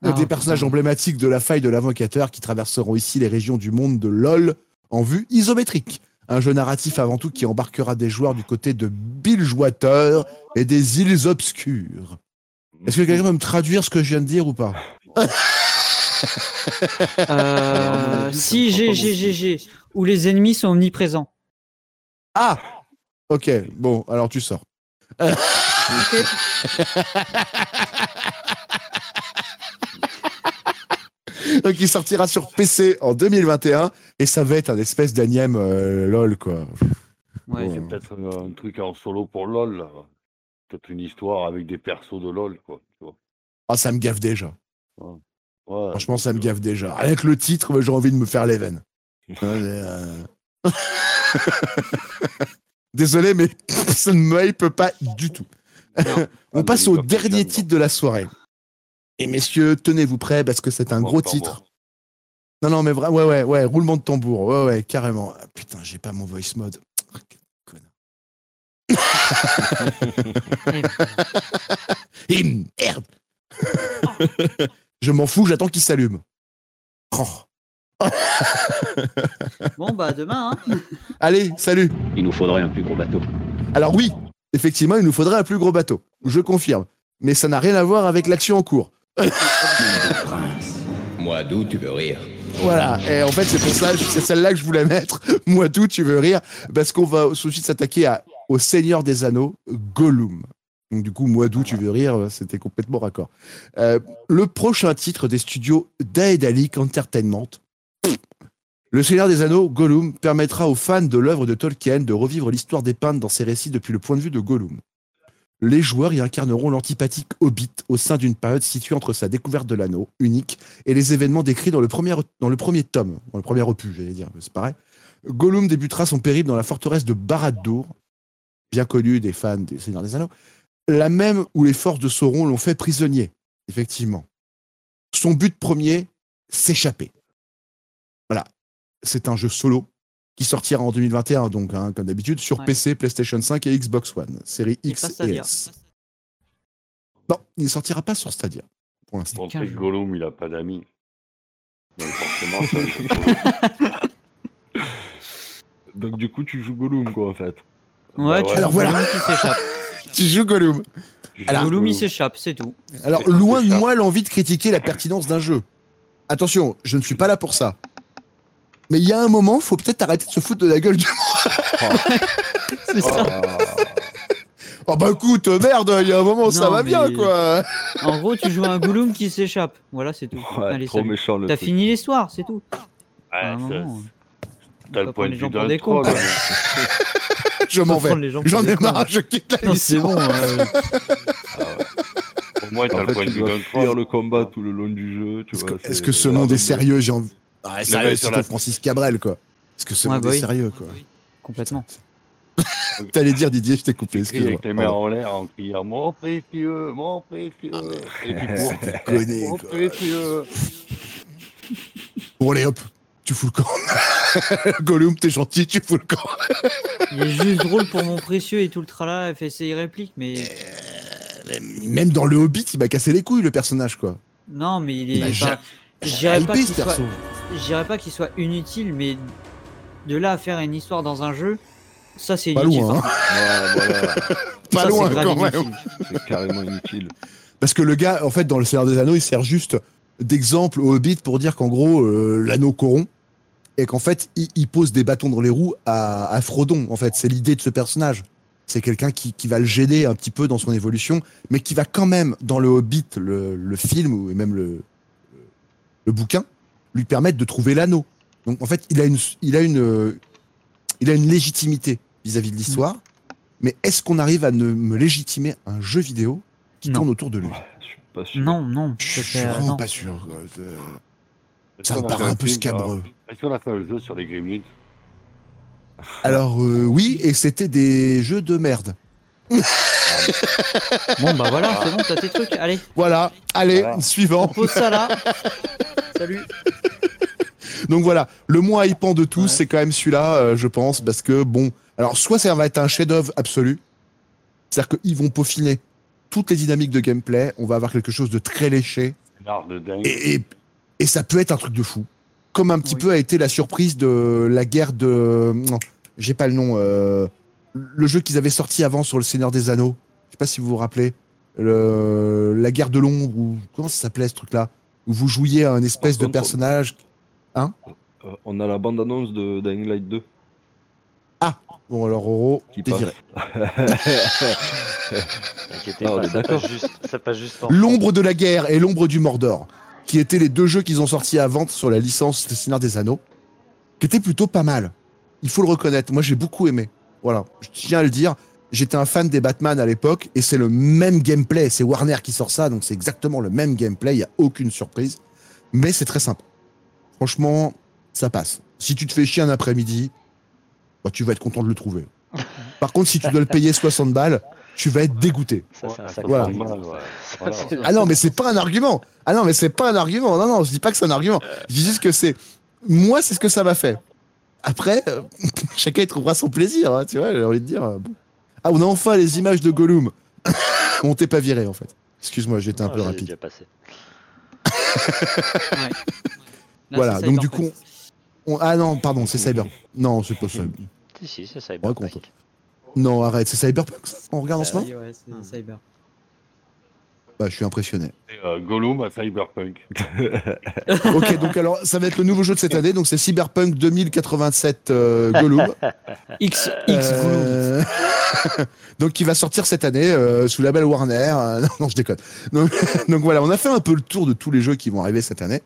Ah, des personnages emblématiques de la faille de l'invocateur qui traverseront ici les régions du monde de LoL en vue isométrique. Un jeu narratif avant tout qui embarquera des joueurs du côté de Bilgewater et des îles obscures. Est-ce que quelqu'un peut me traduire ce que je viens de dire ou pas? (laughs) Euh, si, G, G, G, G, où les ennemis sont omniprésents. Ah Ok, bon, alors tu sors. Donc il sortira sur PC en 2021 et ça va être un espèce d'anième euh, LOL quoi. Ouais. C'est peut-être un, un truc en solo pour LoL. Peut-être une histoire avec des persos de LoL, quoi. tu vois. Ah ça me gaffe déjà. Ouais, Franchement ça me gaffe déjà. Avec le titre, j'ai envie de me faire les veines. (laughs) Euh, (laughs) Désolé, mais (laughs) ça ne me hype pas du tout. On Ah, passe au dernier titre de la soirée. Et messieurs, tenez-vous prêts parce que c'est un gros titre. Non, non, mais vraiment, ouais, ouais, ouais, roulement de tambour, ouais, ouais, carrément. Ah, putain, j'ai pas mon voice mode. Ah, quel connard. Et merde Je m'en fous, j'attends qu'il s'allume. Oh. (laughs) Bon, bah, demain, hein. Allez, salut Il nous faudrait un plus gros bateau. Alors oui, effectivement, il nous faudrait un plus gros bateau. Je confirme. Mais ça n'a rien à voir avec l'action en cours. (laughs) Moi, d'où tu veux rire? Voilà. Et en fait, c'est pour ça, c'est celle-là que je voulais mettre. Moi, tout, tu veux rire? Parce qu'on va tout de suite s'attaquer au Seigneur des Anneaux, Gollum. Donc, du coup, moi, d'où tu veux rire, c'était complètement raccord. Euh, le prochain titre des studios Daedalic Entertainment. Le Seigneur des Anneaux, Gollum, permettra aux fans de l'œuvre de Tolkien de revivre l'histoire des peintres dans ses récits depuis le point de vue de Gollum. Les joueurs y incarneront l'antipathique Hobbit au sein d'une période située entre sa découverte de l'anneau, unique, et les événements décrits dans le premier, tome, dans le premier opus, j'allais dire, c'est pareil. Gollum débutera son périple dans la forteresse de Barad-dûr, bien connue des fans des Seigneurs des Anneaux, la même où les forces de Sauron l'ont fait prisonnier, effectivement. Son but premier, s'échapper. Voilà. C'est un jeu solo qui sortira en 2021, donc, hein, comme d'habitude, sur Ouais. PC, PlayStation 5 et Xbox One, série Et X et. S. Non, il ne sortira pas sur Stadia, pour l'instant. Bon. Gollum, il a pas d'amis. Donc forcément, (laughs) du coup, tu joues Gollum, quoi, en fait. Ouais, Bah tu ouais. Alors voilà. Gollum qui s'échappe. Tu joues Gollum. Alors, Gollum, il s'échappe, c'est tout. Alors, loin de moi l'envie de critiquer la pertinence d'un jeu. Attention, je ne suis pas là pour ça. Mais il y a un moment, faut peut-être arrêter de se foutre de la gueule du (laughs) C'est ça. Ah, Oh bah écoute, merde, il y a un moment, ça va bien, quoi. En gros, tu joues un Gollum qui s'échappe. Voilà, c'est tout. ouais, Allez, trop salut. méchant le T'as fini l'histoire, c'est tout. Ouais, À un ça- moment, T'as le point de vue pour d'un. (laughs) Je m'en vais. J'en ai marre, je quitte la c'est mission. bon. euh, Au moins, t'as le point de vue d'un troll. le combat tout le long du jeu, Est-ce que, ce c'est monde est sérieux J'ai envie. Ah, sérieux, c'est Francis Cabrel, quoi. Est-ce que ce monde bah est oui. sérieux, quoi Complètement. (laughs) T'allais dire, Didier, je t'ai coupé, Écrit avec les mains en l'air en criant Mon précieux, mon précieux. Et puis. (laughs) Connais, Mon précieux. Bon, allez, hop, tu fous le camp. (laughs) Gollum, t'es gentil, tu fous le camp. Il est juste drôle pour mon précieux et tout le tralala, fait ses répliques, mais. Même dans le Hobbit, il m'a cassé les couilles, le personnage, quoi. Non, mais il Il est. Je dirais pas qu'il soit. Je pas qu'il soit inutile, mais de là à faire une histoire dans un jeu, ça c'est Pas inutile. loin, hein. contre. Ouais, voilà, (laughs) Pas Ça, c'est loin, quand même. inutile. c'est carrément inutile. Parce que le gars, en fait, dans le Seigneur des Anneaux, il sert juste d'exemple au Hobbit pour dire qu'en gros, euh, l'anneau corrompt et qu'en fait, il, il pose des bâtons dans les roues à, à Frodon. En fait, c'est l'idée de ce personnage. C'est quelqu'un qui, qui va le gêner un petit peu dans son évolution, mais qui va quand même, dans le Hobbit, le, le film ou même le, le bouquin, lui permettre de trouver l'anneau. Donc en fait, il a une, il a une, il a une légitimité vis-à-vis de l'histoire. Mais est-ce qu'on arrive à ne me légitimer un jeu vidéo qui Non. tourne autour de lui? Je suis pas sûr. Non, non. je suis vraiment non. pas sûr. quoi. Euh, Ça me paraît un peu scabreux. Est-ce qu'on a fait un jeu sur les Gremlins? Alors euh, oui, et c'était des jeux de merde. (laughs) Bon, bah voilà, c'est bon, t'as tes trucs. Allez, Voilà, allez, Voilà. on suivant. pose ça là. (laughs) Salut. Donc voilà, le moins hypant de tous, Ouais. c'est quand même celui-là, euh, je pense, parce que bon, alors soit ça va être un chef-d'œuvre absolu, c'est-à-dire qu'ils vont peaufiner toutes les dynamiques de gameplay, on va avoir quelque chose de très léché, de dingue. et, et, et ça peut être un truc de fou. Comme un petit Oui. peu a été la surprise de la guerre de... Non, j'ai pas le nom. euh, le jeu qu'ils avaient sorti avant sur le Seigneur des Anneaux. Je sais pas si vous vous rappelez. Le, la guerre de l'ombre, ou comment ça s'appelait ce truc-là? Où vous jouiez à un espèce de personnage. Euh, on a la bande-annonce de Dying Light 2 Bon, alors, Oro, qui t'es viré. (laughs) T'inquiètez Ah, on pas, ça d'accord. passe juste, ça passe juste en L'ombre de la guerre et l'ombre du Mordor, qui étaient les deux jeux qu'ils ont sortis à vente sur la licence des Seigneur des Anneaux, qui étaient plutôt pas mal. Il faut le reconnaître. Moi, j'ai beaucoup aimé. Voilà, je tiens à le dire. J'étais un fan des Batman à l'époque et c'est le même gameplay. C'est Warner qui sort ça, donc c'est exactement le même gameplay. Il n'y a aucune surprise. Mais c'est très sympa. Franchement, ça passe. Si tu te fais chier un après-midi, bah, tu vas être content de le trouver. Par contre, si tu dois le payer 60 balles, tu vas être dégoûté. Ça, Voilà. ça mal, ouais. Voilà. Ah non, mais c'est pas un argument. Ah non, mais c'est pas un argument. Non, non, je dis pas que c'est un argument. Je dis juste que c'est. Moi, c'est ce que ça m'a fait. Après, euh, (laughs) chacun il trouvera son plaisir, hein, tu vois, j'ai envie de dire. euh, bon. Ah, on a enfin les images de Gollum. (coughs) on t'est pas viré, en fait. Excuse-moi, j'étais un peu rapide. déjà passé. Ouais. (laughs) Là, Voilà, donc du coup, on- Ah non, pardon, c'est Cyber. Non, c'est pas ça. Si, si, c'est Raconte. Non, arrête, c'est Cyberpunk, ça On regarde en ce Ah moment oui, ouais, c'est Cyber. Bah, je suis impressionné. Euh, Gollum à Cyberpunk. (laughs) ok, donc alors, ça va être le nouveau jeu de cette année, donc c'est Cyberpunk 2087 euh, Gollum. (laughs) X, X Gollum. Euh, (laughs) donc qui va sortir cette année euh, sous label Warner. Euh, non, non, je déconne. Donc, donc voilà, on a fait un peu le tour de tous les jeux qui vont arriver cette année.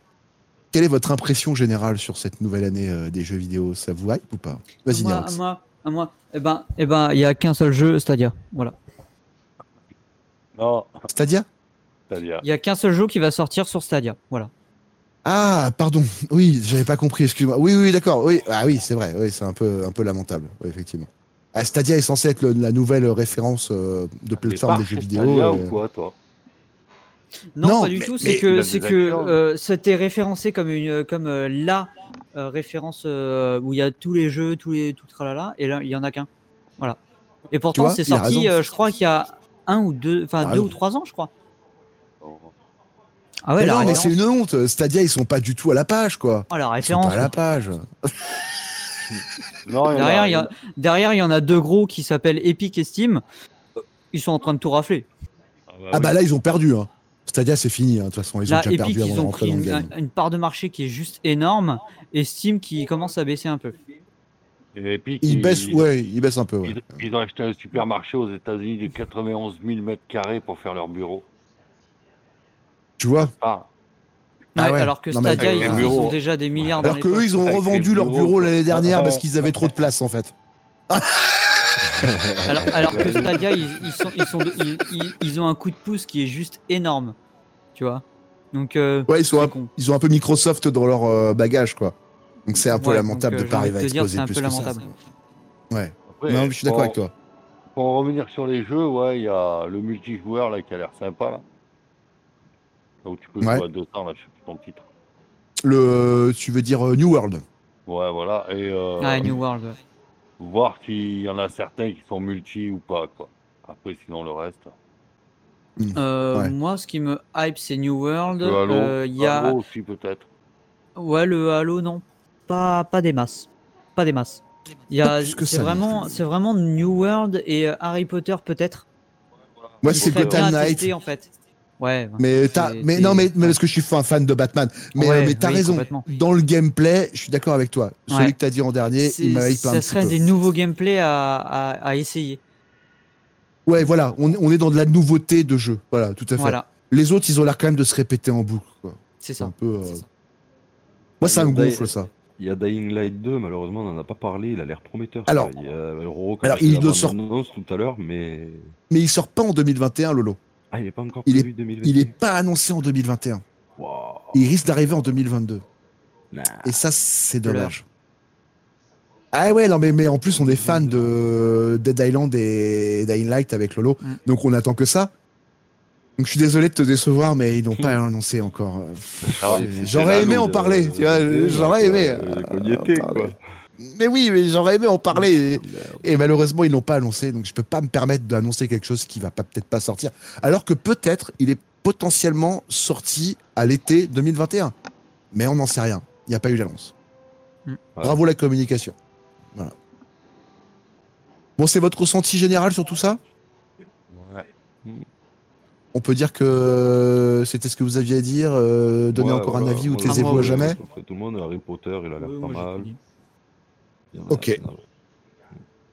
Quelle est votre impression générale sur cette nouvelle année euh, des jeux vidéo? Ça vous hype ou pas? Vas-y, moi, moi, à moi. Eh ben, eh ben, il y a qu'un seul jeu, Stadia. Voilà. Non, Stadia? C'est-à-dire. Il y a qu'un seul jeu qui va sortir sur Stadia. Voilà. Ah, pardon. Oui, j'avais pas compris. Excuse-moi. Oui, oui, d'accord. Oui, ah oui, c'est vrai. Oui, c'est un peu, un peu lamentable. Oui, effectivement. Ah, Stadia est censé être le- la nouvelle référence euh, de plateforme des jeux vidéo. Stadia euh, ou quoi, toi? Non, Non, pas du mais- tout. C'est que, c'est que euh, c'était référencé comme une, comme euh, la euh, référence euh, où il y a tous les jeux, tous les, tout le tralala, et là il y en a qu'un. Voilà. Et pourtant c'est sorti, euh, je crois qu'il y a un ou deux, enfin Ah deux ou trois ans, je crois. Ah mais ouais, la non, mais référence. c'est une honte. Stadia, ils sont pas du tout à la page, quoi. Oh, la Ils sont référence. pas à la page. Non, il Derrière, il y a, derrière, il y en a deux gros qui s'appellent Epic et Steam. Ils sont en train de tout rafler. Ah bah là, ils ont perdu. Hein. Stadia, c'est fini. hein. De toute façon, ils ont déjà Epic, perdu avant ils de ont rentrer pris dans le une, game. une part de marché qui est juste énorme, et Steam qui commence à baisser un peu. Et baissent, ouais, ils baissent un peu. ouais. Ils, ils ont acheté un supermarché aux États-Unis de 91 000 mètres carrés pour faire leur bureau. Tu vois? Ah, Ah Ouais, ouais. alors que Non, Stadia, ils, ont déjà des milliards Alors que eux, ils ont revendu leur bureaux, bureau l'année dernière Ah, parce ah. qu'ils avaient trop de place, en fait. (laughs) alors, alors que Stadia, ils, ils sont, ils, sont de- ils, ils- ils ont un coup de pouce qui est juste énorme. Tu vois Donc, euh, Ouais, ils, sont un, ils ont un peu Microsoft dans leur euh, bagage, quoi. Donc c'est un peu Ouais, lamentable donc, de euh, pas envie arriver à exploser c'est un plus peu que ça. lamentable. Ouais. après, Non, mais je suis d'accord pour- avec toi. Pour en revenir sur les jeux, ouais, il y a le multijoueur là qui a l'air sympa là. Là où tu peux Ouais. jouer à deux temps, là, je sais plus ton titre. Le, tu veux dire euh, New World Ouais, voilà. Et euh, Ah, New World. ouais. voir s'il y en a certains qui sont multi ou pas, quoi. Après, sinon, le reste. Euh, Ouais. Moi, ce qui me hype, c'est New World. Le Halo, Euh, Il y a... Halo aussi, peut-être. Ouais, le Halo, non. Pas, pas des masses. Pas des masses. Il y Pas a, plus que c'est ça, vraiment, c'est vraiment New World et euh, Harry Potter peut-être. Moi, c'est Gotham Knight. en fait. Ouais. Mais, t'as- c'est- mais c'est- non, mais, mais parce que je suis fan, fan de Batman. Mais, Ouais, euh, mais t'as oui, raison. Dans le gameplay, je suis d'accord avec toi. Celui Ouais. que t'as dit en dernier, C'est- il m'a un ça petit serait peu. des nouveaux gameplays à, à, à essayer. Ouais, voilà, on, on est dans de la nouveauté de jeu. Voilà, tout à fait. Voilà, Les autres, ils ont l'air quand même de se répéter en boucle. quoi. c'est un ça. peu. euh, Moi, ça Il y me a gonfle, ça. Il y a Dying Light 2, malheureusement, on n'en a pas parlé, il a l'air prometteur. Alors- il a alors, fait il ne sort- tout à l'heure, mais. Mais il sort pas en 2021, Lolo. Ah, il n'est pas encore Il est- prévu 2020. Il est pas annoncé en 2021. Il risque d'arriver en 2022. Nah. Et ça, c'est dommage. Ah ouais, non, mais, mais en plus, on est fan de Dead Island et Dying Light avec Lolo. Mm. Donc, on attend que ça. Donc, je suis désolé de te décevoir, mais ils n'ont pas (laughs) annoncé encore. Ah, J'aurais aimé en parler, tu vois, de- j'aurais aimé. euh. Mais oui, mais j'aurais aimé en parler. Et, et malheureusement, ils n'ont pas annoncé. Donc, je peux pas me permettre d'annoncer quelque chose qui va pas peut-être pas sortir. Alors que peut-être, il est potentiellement sorti à l'été 2021. Mais on n'en sait rien. Il n'y a pas eu d'annonce. Mm. Bravo la communication. Voilà. Bon, c'est votre ressenti général sur tout ça? Ouais. On peut dire que c'était ce que vous aviez à dire, euh, donner Ouais, encore un avis ou taisez-vous à jamais Tout le monde, Harry Potter, il a l'air Ouais, pas moi, mal. Ok.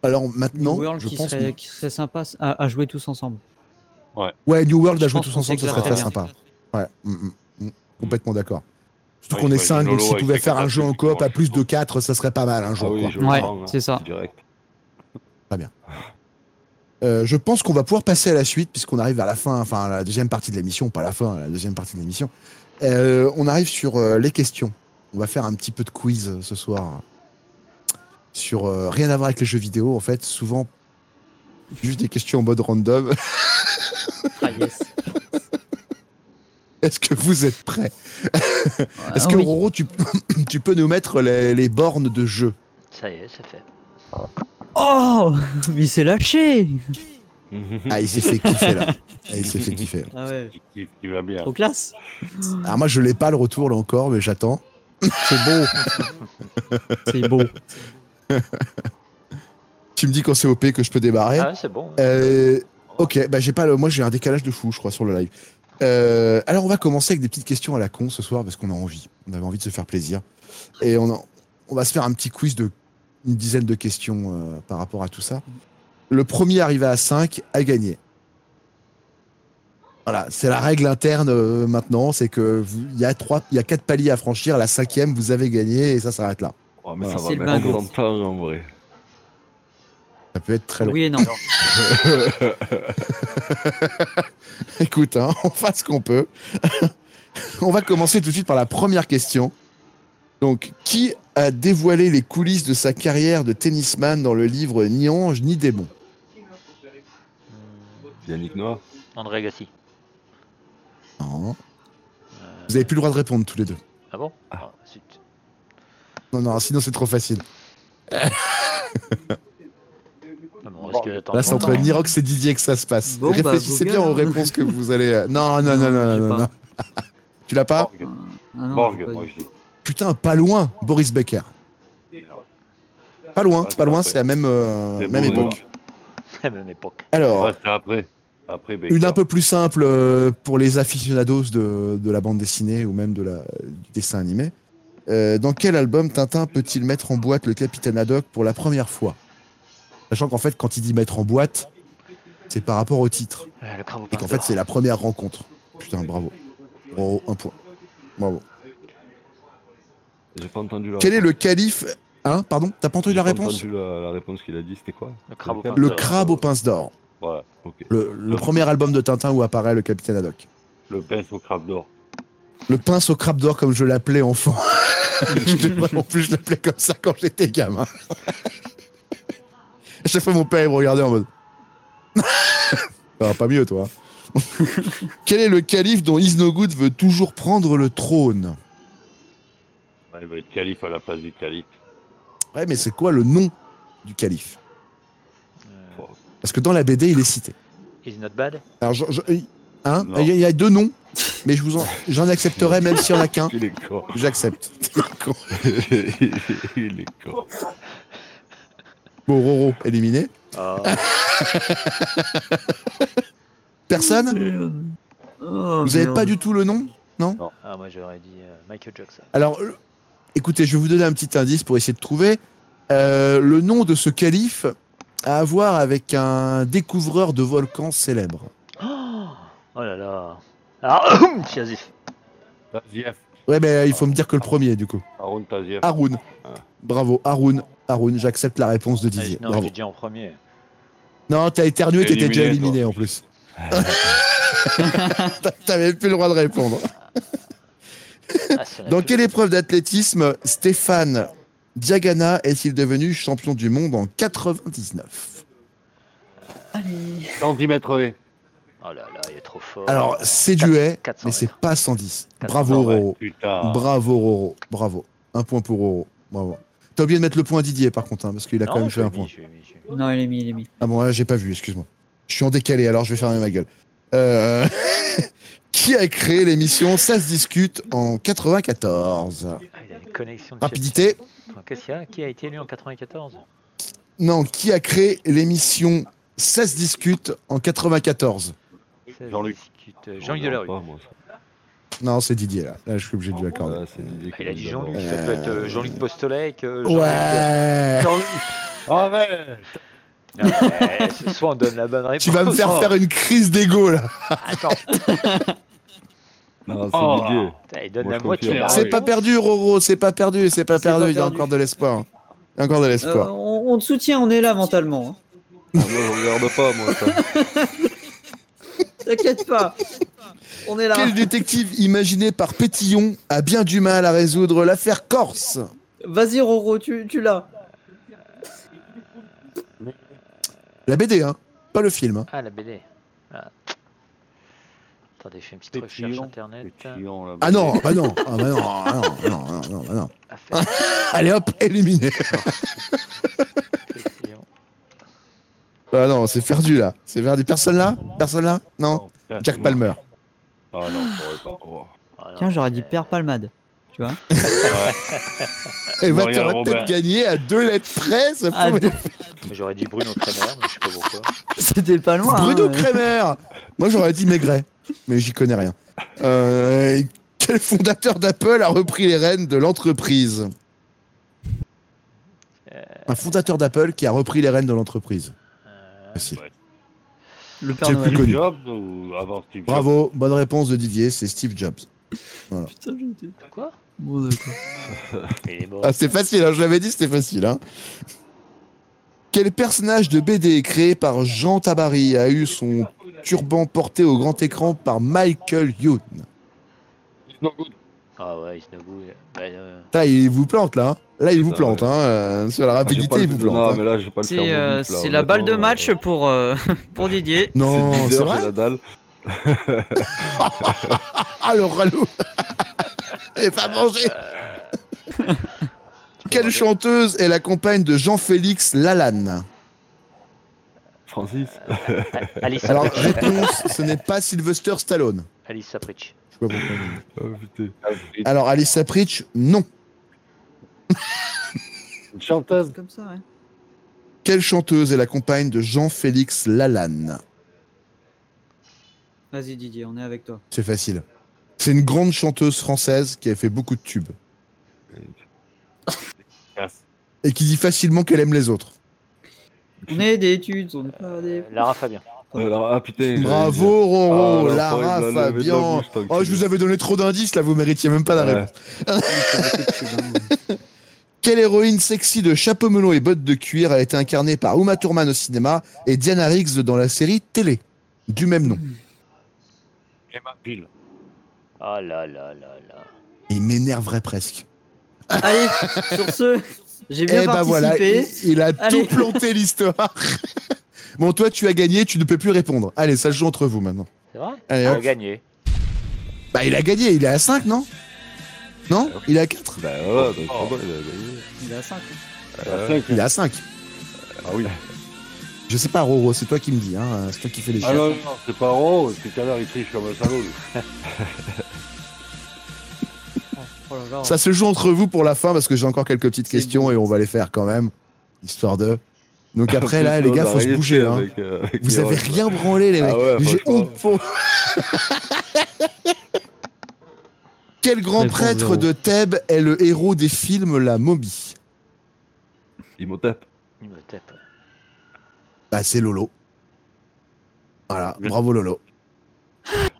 Alors New maintenant, World je qui, pense. serait, qui serait sympa à, à jouer tous ensemble. Ouais, New World à jouer tous ensemble, ce serait très bien. sympa. Ouais, mm, mm, mm, complètement d'accord. Surtout Ouais, qu'on est j'imagine 5, donc s'ils pouvaient faire un jeu en coop à plus de 4, ça serait pas mal un Ah jour. le Ouais, hein, c'est ça. Direct. Euh, je pense qu'on va pouvoir passer à la suite, puisqu'on arrive à la fin, enfin à la deuxième partie de l'émission, pas la fin, la deuxième partie de l'émission. Euh, on arrive sur euh, les questions. On va faire un petit peu de quiz ce soir. sur rien à voir avec les jeux vidéo, en fait, souvent juste des questions en mode random. (laughs) Ah, yes. Est-ce que vous êtes prêts? Est-ce que oui. Roro, tu, (coughs) tu peux nous mettre les, les bornes de jeu? Ça y est, c'est fait. Oh Mais il s'est lâché Ah, il s'est fait kiffer là. Ah, il s'est fait (laughs) kiffer. Ah ouais, Qui, qui va bien. trop classe Alors moi, je l'ai pas le retour là encore, mais j'attends. C'est beau (laughs) C'est beau Tu me dis quand c'est OP que je peux démarrer. Ah, c'est bon. Euh, ok, bah j'ai pas le, moi j'ai un décalage de fou, je crois, sur le live. Euh, alors on va commencer avec des petites questions à la con ce soir parce qu'on a envie. On avait envie de se faire plaisir et on va se faire un petit quiz de une dizaine de questions euh, par rapport à tout ça. Le premier arrivé à 5 a gagné. Voilà, c'est la règle interne euh, maintenant, c'est que vous- il y a trois, il y a quatre paliers à franchir. La cinquième, vous avez gagné et ça s'arrête là. Oh, mais Voilà. ça C'est va longtemps en vrai. Ça peut être très long. Oui et non. (laughs) Écoute, hein, on fait ce qu'on peut. (laughs) on va commencer tout de suite par la première question. Donc, qui a dévoilé les coulisses de sa carrière de tennisman dans le livre Ni ange ni démon Yannick Noah André Agassi. Non. Vous avez plus le droit de répondre tous les deux. Ah bon? Ah, zut. Non, non, sinon c'est trop facile. (laughs) Ah bon, Là, c'est entre. Nirox et Didier que ça se passe. Bon, bah, Réfléchissez Google, bien aux hein. réponses que vous allez. euh, Non, non, non, non, Non, non. (laughs) Tu l'as pas? Borg. Ah non, Borg, pas moi du- je dis. Putain, pas loin, Boris Becker. Pas loin, pas loin, c'est la même, euh, C'est même bon, époque. (laughs) La même époque. Alors, Ouais, c'est après. Après Baker. Une un peu plus simple euh, pour les aficionados de, de la bande dessinée ou même de la, du dessin animé. Euh, dans quel album Tintin peut-il mettre en boîte le capitaine Haddock pour la première fois? Sachant qu'en fait, quand il dit mettre en boîte, c'est par rapport au titre. Et qu'en fait, c'est la première rencontre. Putain, bravo. Bravo, un point. Bravo. J'ai pas entendu la Quel est le calife Hein Pardon T'as pas entendu la J'ai réponse entendu la, la réponse qu'il a dit, c'était quoi Le crabe au pince Le d'or. crabe aux pinces d'or. Voilà. Ok. Le, le premier album de Tintin où apparaît le capitaine Haddock. Le pince au crabe d'or. Le pince au crabe d'or, comme je l'appelais enfant. (laughs) je l'ai pas non plus, je l'appelais comme ça quand j'étais gamin. À chaque fois, mon père, il me regardait en mode. (laughs) Ah, pas mieux, toi. (laughs) Quel est le calife dont Isnogoud veut toujours prendre le trône? Il va être calife à la place du calife. Ouais, mais c'est quoi le nom du calife? Euh, Parce que dans la BD, il est cité. Is not bad? Alors, je- je- hein Non. il y, a- il y a deux noms, mais je vous en, j'en accepterai même s'il y en a qu'un. (laughs) Il est con. J'accepte. (laughs) il est con. Bon, Roro, éliminé. Ah, (laughs) Personne? Oh, Vous avez merde. pas du tout le nom? Ah, moi j'aurais dit euh, Michael Jackson. Alors, euh, écoutez, je vais vous donner un petit indice pour essayer de trouver. Euh, le nom de ce calife a à voir avec un découvreur de volcans célèbre. Oh, oh là là. Ah. (coughs) Tazieff. Ouais, mais il faut me dire que le premier, du coup. Aaron Tazieff. Haroun. Ah. Bravo, Haroun. Haroun, j'accepte la réponse de Didier. Non, Bravo. dit en premier. Non, t'as éternué, t'étais déjà Éliminé, éliminé en plus. (laughs) (laughs) T'avais plus le droit de répondre. (laughs) Ah, Dans quelle épreuve d'athlétisme Stéphane Diagana est-il devenu champion du monde en 99 Allez. 110 mètres haies. Oh là là, il est trop fort. Alors, c'est du haie, 400 mais c'est pas 110. 400, Bravo, Roro. Bravo, Roro. Bravo. Un point pour Roro. Bravo. T'as oublié de mettre le point à Didier, par contre, hein, parce qu'il a Non, quand même fait un mis, point. mis. Non, il est mis, il est mis. Ah bon, là, j'ai pas vu, excuse-moi. Je suis en décalé, alors je vais fermer ma gueule. Euh, (laughs) Qui a créé l'émission Ça se discute en 94 Ah, il a une connexion de Rapidité. Qu'est-ce qu'il y a Qui a été élu en 94 Non, qui a créé l'émission Ça se discute en 94 Ça Jean-Luc. euh, Jean-Luc Delarue. Non, c'est Didier, là. Là, je suis obligé de lui accorder. Ouais, c'est Didier Ah, Il a dit. Jean-Luc, ça peut être euh, Jean-Luc Postolek. euh, Jean-Luc- (laughs) Ouais Arrête Non, mais (laughs) ce soir on donne la bonne réponse. Tu vas me faire faire une crise d'ego, là Attends, (laughs) Non, c'est Oh. Il donne Moi, la moitié. Ah C'est pas perdu, Roro, c'est pas perdu, c'est pas perdu, pas il y a encore de l'espoir. Il y a encore de Euh, l'espoir. on, on te soutient, on est là mentalement. hein. Ah, moi, je regarde pas, moi. (laughs) T'inquiète pas. On est là. Quel détective imaginé par Pétillon a bien du mal à résoudre l'affaire Corse? Vas-y, Roro, tu, tu l'as. La BD, hein, pas le film. hein. Ah, la BD. Ah. Attendez, je fais une petite recherche internet. là, Ah non, bah non, ah bah non, ah non, ah non, ah non, ah non. Affaire (laughs) Allez hop, éliminé. Ah non, c'est perdu là. C'est perdu. Personne là? Personne là? Non? Non, Jack Palmer. Ah non, pas. Oh. Non, Tiens, j'aurais dit Père Palmade. Tu vois (laughs) Et bah, t'aurais peut-être gagné à deux lettres près. Ça pourrait- mais J'aurais dit Bruno Kremer, mais je sais pas pourquoi. (laughs) C'était pas loin. Bruno hein. Kremer Moi j'aurais dit Maigret, mais j'y connais rien. Euh, quel fondateur d'Apple a repris les rênes de l'entreprise? Un fondateur d'Apple qui a repris les rênes de l'entreprise. Euh, Facile. Le Père plus Jobs ou avant Steve Jobs? Bravo, bonne réponse de Didier, c'est Steve Jobs. Putain, j'étais- Quoi? Bon, d'accord. Ah, c'est facile, hein, je l'avais dit, c'était facile. Hein. Quel personnage de BD créé par Jean Tabary a eu son turban porté au grand écran par Michael Youn? No. Ah ouais, il se nogoue. Bah, euh, Là, il vous plante là. Là, il vous Ah plante. Hein. euh, Sur la pas rapidité, il vous plante. Non, hein. mais là, j'ai pas le C'est euh, là, c'est la balle de match euh, pour, euh, (laughs) pour Didier. Non, c'est c'est leader, vrai c'est Nadal. (laughs) Ah, le ralou (laughs) Il pas mangé Quelle chanteuse est la compagne de Jean-Félix Lalanne? Francis. Alice Alors, réponse, ce n'est pas Sylvester Stallone. Alice Sapritch. Je sais pas pourquoi. Oh, putain. Alors, Alice Sapritch, non. (laughs) Une chanteuse. Comme ça, ouais. Quelle chanteuse est la compagne de Jean-Félix Lalanne? Vas-y, Didier, on est avec toi. C'est facile. C'est une grande chanteuse française qui a fait beaucoup de tubes et qui dit facilement qu'elle aime les autres. On est des études, on n'est pas des. Lara Fabien. Alors, ah putain. Bravo Roro, Ah, Lara, l'a Fabien. tant Oh, je vous avais donné trop d'indices là, vous méritiez même pas la Ouais. réponse. (laughs) Quelle héroïne sexy de chapeau melon et bottes de cuir a été incarnée par Uma Thurman au cinéma et Diana Riggs dans la série télé? Du même nom Emma Peel. Ah là là là là. Il m'énerverait presque. Allez, sur ce, (laughs) j'ai bien Eh bah participé. voilà, il, il a Allez. tout planté l'histoire. (laughs) bon, toi, tu as gagné, tu ne peux plus répondre. Allez, ça se joue entre vous maintenant. C'est vrai Allez, On a gagné. Bah, il a gagné, il est à 5, non Non Il est à 4 Bah ouais, bon, il a gagné. Il est à 5. La Ouais. cinq. Il est à 5. Ah oui. Je sais pas, Roro, c'est toi qui me dis, hein. C'est toi qui fais les Ah chiffres. non, non, c'est pas Ro, tout à l'heure il triche comme un salaud. (laughs) lui. Oh là là. Ça se joue entre vous pour la fin parce que j'ai encore quelques petites questions bon. et on va les faire quand même. Histoire de. Donc (laughs) après, là, les gars, faut se bouger. Hein. avec, euh, avec Vous avez rien branlé, les Ah mecs. ouais, J'ai honte pour. (laughs) Quel grand prêtre de Thèbes est le héros des films La Momie? Imhotep. Tape. Bah, c'est Lolo. Voilà, bravo Lolo.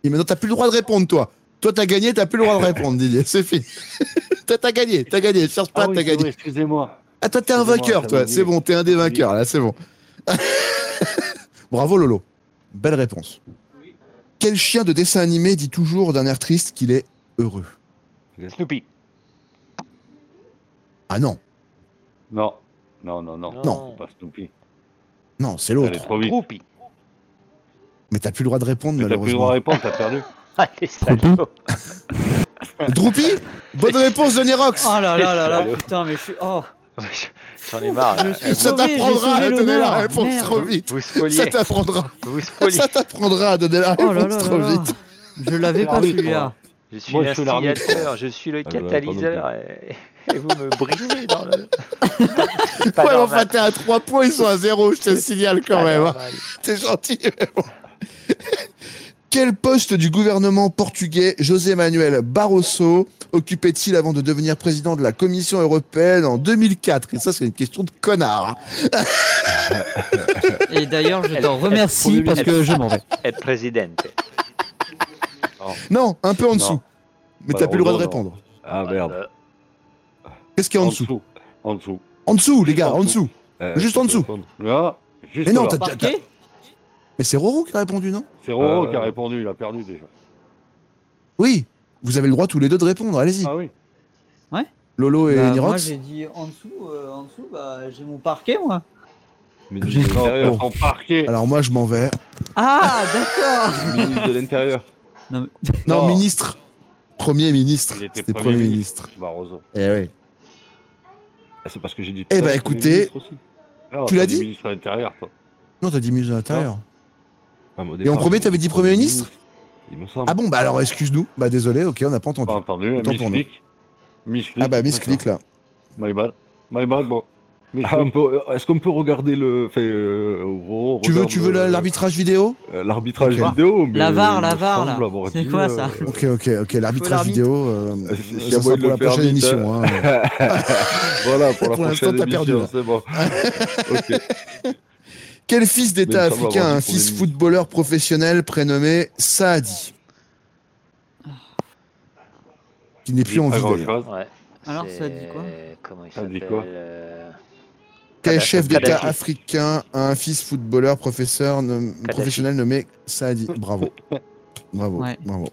Et maintenant, t'as plus le droit de répondre, toi. Toi, t'as gagné, t'as plus le droit de répondre, Didier. (laughs) C'est fini. (laughs) toi, t'as gagné, t'as gagné. Cherche pas, Ah oui, t'as gagné. excusez-moi. Ah, toi, t'es un vainqueur, toi. C'est bon, t'es un des vainqueurs, là, c'est bon. (laughs) Bravo, Lolo. Belle réponse. Quel chien de dessin animé dit toujours d'un air triste qu'il est heureux? Snoopy. Ah non, Non, non, non, non. Non. C'est pas Snoopy. non, c'est Elle est l'autre. Mais t'as plus le droit de répondre, Mais t'as plus le droit malheureusement. à répondre, t'as perdu. Allez, salaud. Droopy Bonne réponse de Nirox Oh là là là là, putain, mais je suis. Oh, (laughs) J'en ai marre. je suis Ça sauvé, j'ai t'apprendra sauvé à donner la l'honneur. réponse Merde. trop vite. Vous Ça spoliez. t'apprendra. Vous spoliez. Ça t'apprendra à donner la Oh là réponse là trop là là. vite. Je l'avais pas L'arbitre, celui-là. Je suis Moi, je suis l'arbitre. l'instigateur, je suis le Ah, bah, pas catalyseur et, et vous me brisez dans le. C'est (laughs) pas Ouais, enfin, t'es à 3 points, ils sont à 0, je te (laughs) signale quand Pas même. hein. normal. T'es gentil. mais bon. Quel poste du gouvernement portugais José Manuel Barroso occupait-il avant de devenir président de la Commission européenne en 2004 Et ça, c'est une question de connard. (laughs) Et d'ailleurs, je t'en remercie parce que je m'en vais. Être présidente? (laughs) Non, un peu en dessous. Non. Mais Bah, t'as plus le droit de répondre. Ah merde. Euh, Qu'est-ce qu'il y a en dessous? En dessous. En dessous, les gars, en dessous. Euh, Juste en dessous. Là, juste Mais non, t'as- Parquet? Mais c'est Roro qui a répondu, non? C'est Roro Euh, qui a répondu, il a perdu déjà. Oui. Vous avez le droit tous les deux de répondre, allez-y. Ah oui. Lolo et Bah, moi Nirox j'ai dit en dessous, euh, en dessous, bah j'ai mon parquet moi. L'Intérieur. en parquet. Alors moi, je m'en vais. Ah, d'accord (laughs) Ministre de l'Intérieur. Non, Non. ministre. Premier ministre. C'était Premier premier ministre. Eh oui. Ah, c'est parce que j'ai dit. Eh bah, écoutez. Non, Tu l'as dit ministre de l'Intérieur, toi. Non, t'as dit ministre de l'Intérieur. Ah, Et en départ, premier, t'avais dit Premier ministre Il me semble. Ah bon, bah alors excuse-nous. Bah désolé, ok, on n'a pas entendu. Pas entendu, pour nous. Ah bah misclick là. My bad. My bad, bon. Ah, on Est-ce qu'on peut regarder le. Fait, euh, on Tu veux, tu veux l'arbitrage vidéo euh, L'arbitrage vidéo, mais La VAR, la VAR, là. C'est quoi, euh, ça Ok, ok, ok. L'arbitrage vidéo, euh, Euh, on être pour la prochaine émission. hein. hein. (laughs) voilà, pour (laughs) la Pour prochaine t'as perdu, émission, c'est bon. (laughs) ok. Quel fils d'État africain, un fils footballeur professionnel prénommé Saadi Qui n'est plus en vie. Ouais. Alors, dit quoi Comment il s'appelle euh, Quel Kadhafi. chef d'État africain a un fils footballeur professeur nom- professionnel nommé Saadi? Bravo. (laughs) Bravo. Ouais. Bravo.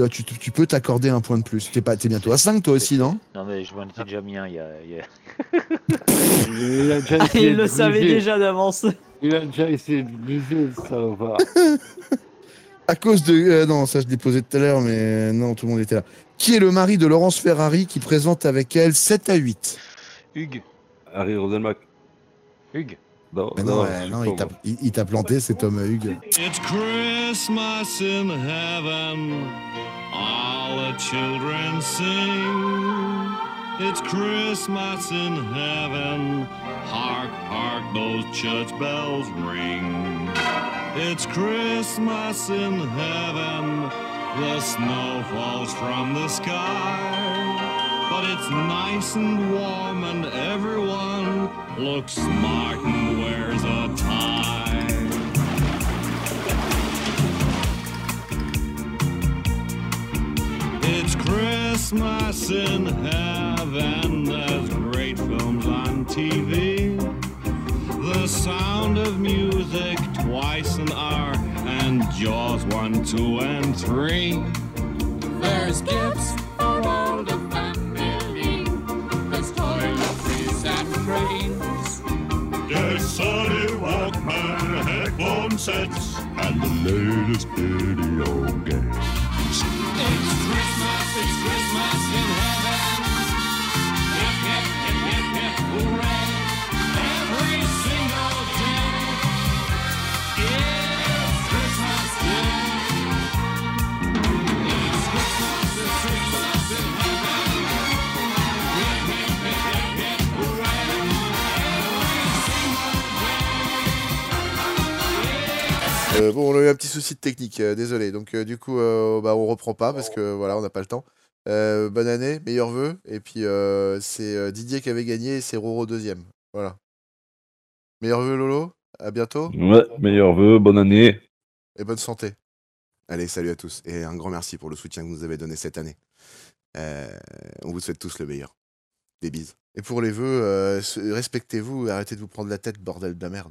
Là, tu, tu peux t'accorder un point de plus. T'es pas, t'es bientôt à 5 toi aussi, non? Non, mais je m'en étais déjà mis un il y a. il y a- Il a déjà (laughs) Ah, essayé Il de le savait déjà d'avance. Il a déjà essayé de bouger, le (laughs) salopard. À cause de. euh, non, ça je l'ai posé tout à l'heure, mais euh, non, tout le monde était là. Qui est le mari de Laurence Ferrari qui présente avec elle 7 à 8 Hugues. Harry Roselmack. Hugues. Non, Mais non, non, ouais, je non, sais il t'a- il il t'a planté, cet homme Hugues. It's Christmas in heaven. All the children sing. It's Christmas in heaven. Hark, hark, those church bells ring. It's Christmas in heaven. The snow falls from the sky. But it's nice and warm, and everyone looks smart and wears a tie. It's Christmas in heaven. There's great films on TV. The sound of music twice an hour, and Jaws one, two, and three. There's gifts for all the family. There's toiletries and trains. There's Sony Walkman headphone sets and the latest video games. It's Christmas, in heaven. Euh, bon, on a eu un petit souci de technique, euh, désolé. Donc, euh, du coup, bah, on reprend pas parce que voilà, on n'a pas le temps. Bonne année, meilleurs vœux. Et puis, c'est Didier qui avait gagné et c'est Roro deuxième. Voilà. Meilleurs vœux, Lolo? À bientôt Ouais, meilleurs vœux, bonne année. et bonne santé. Allez, salut à tous. Et un grand merci pour le soutien que vous nous avez donné cette année. On vous souhaite tous le meilleur. Des bises. Et pour les vœux, respectez-vous et arrêtez de vous prendre la tête, bordel de la merde.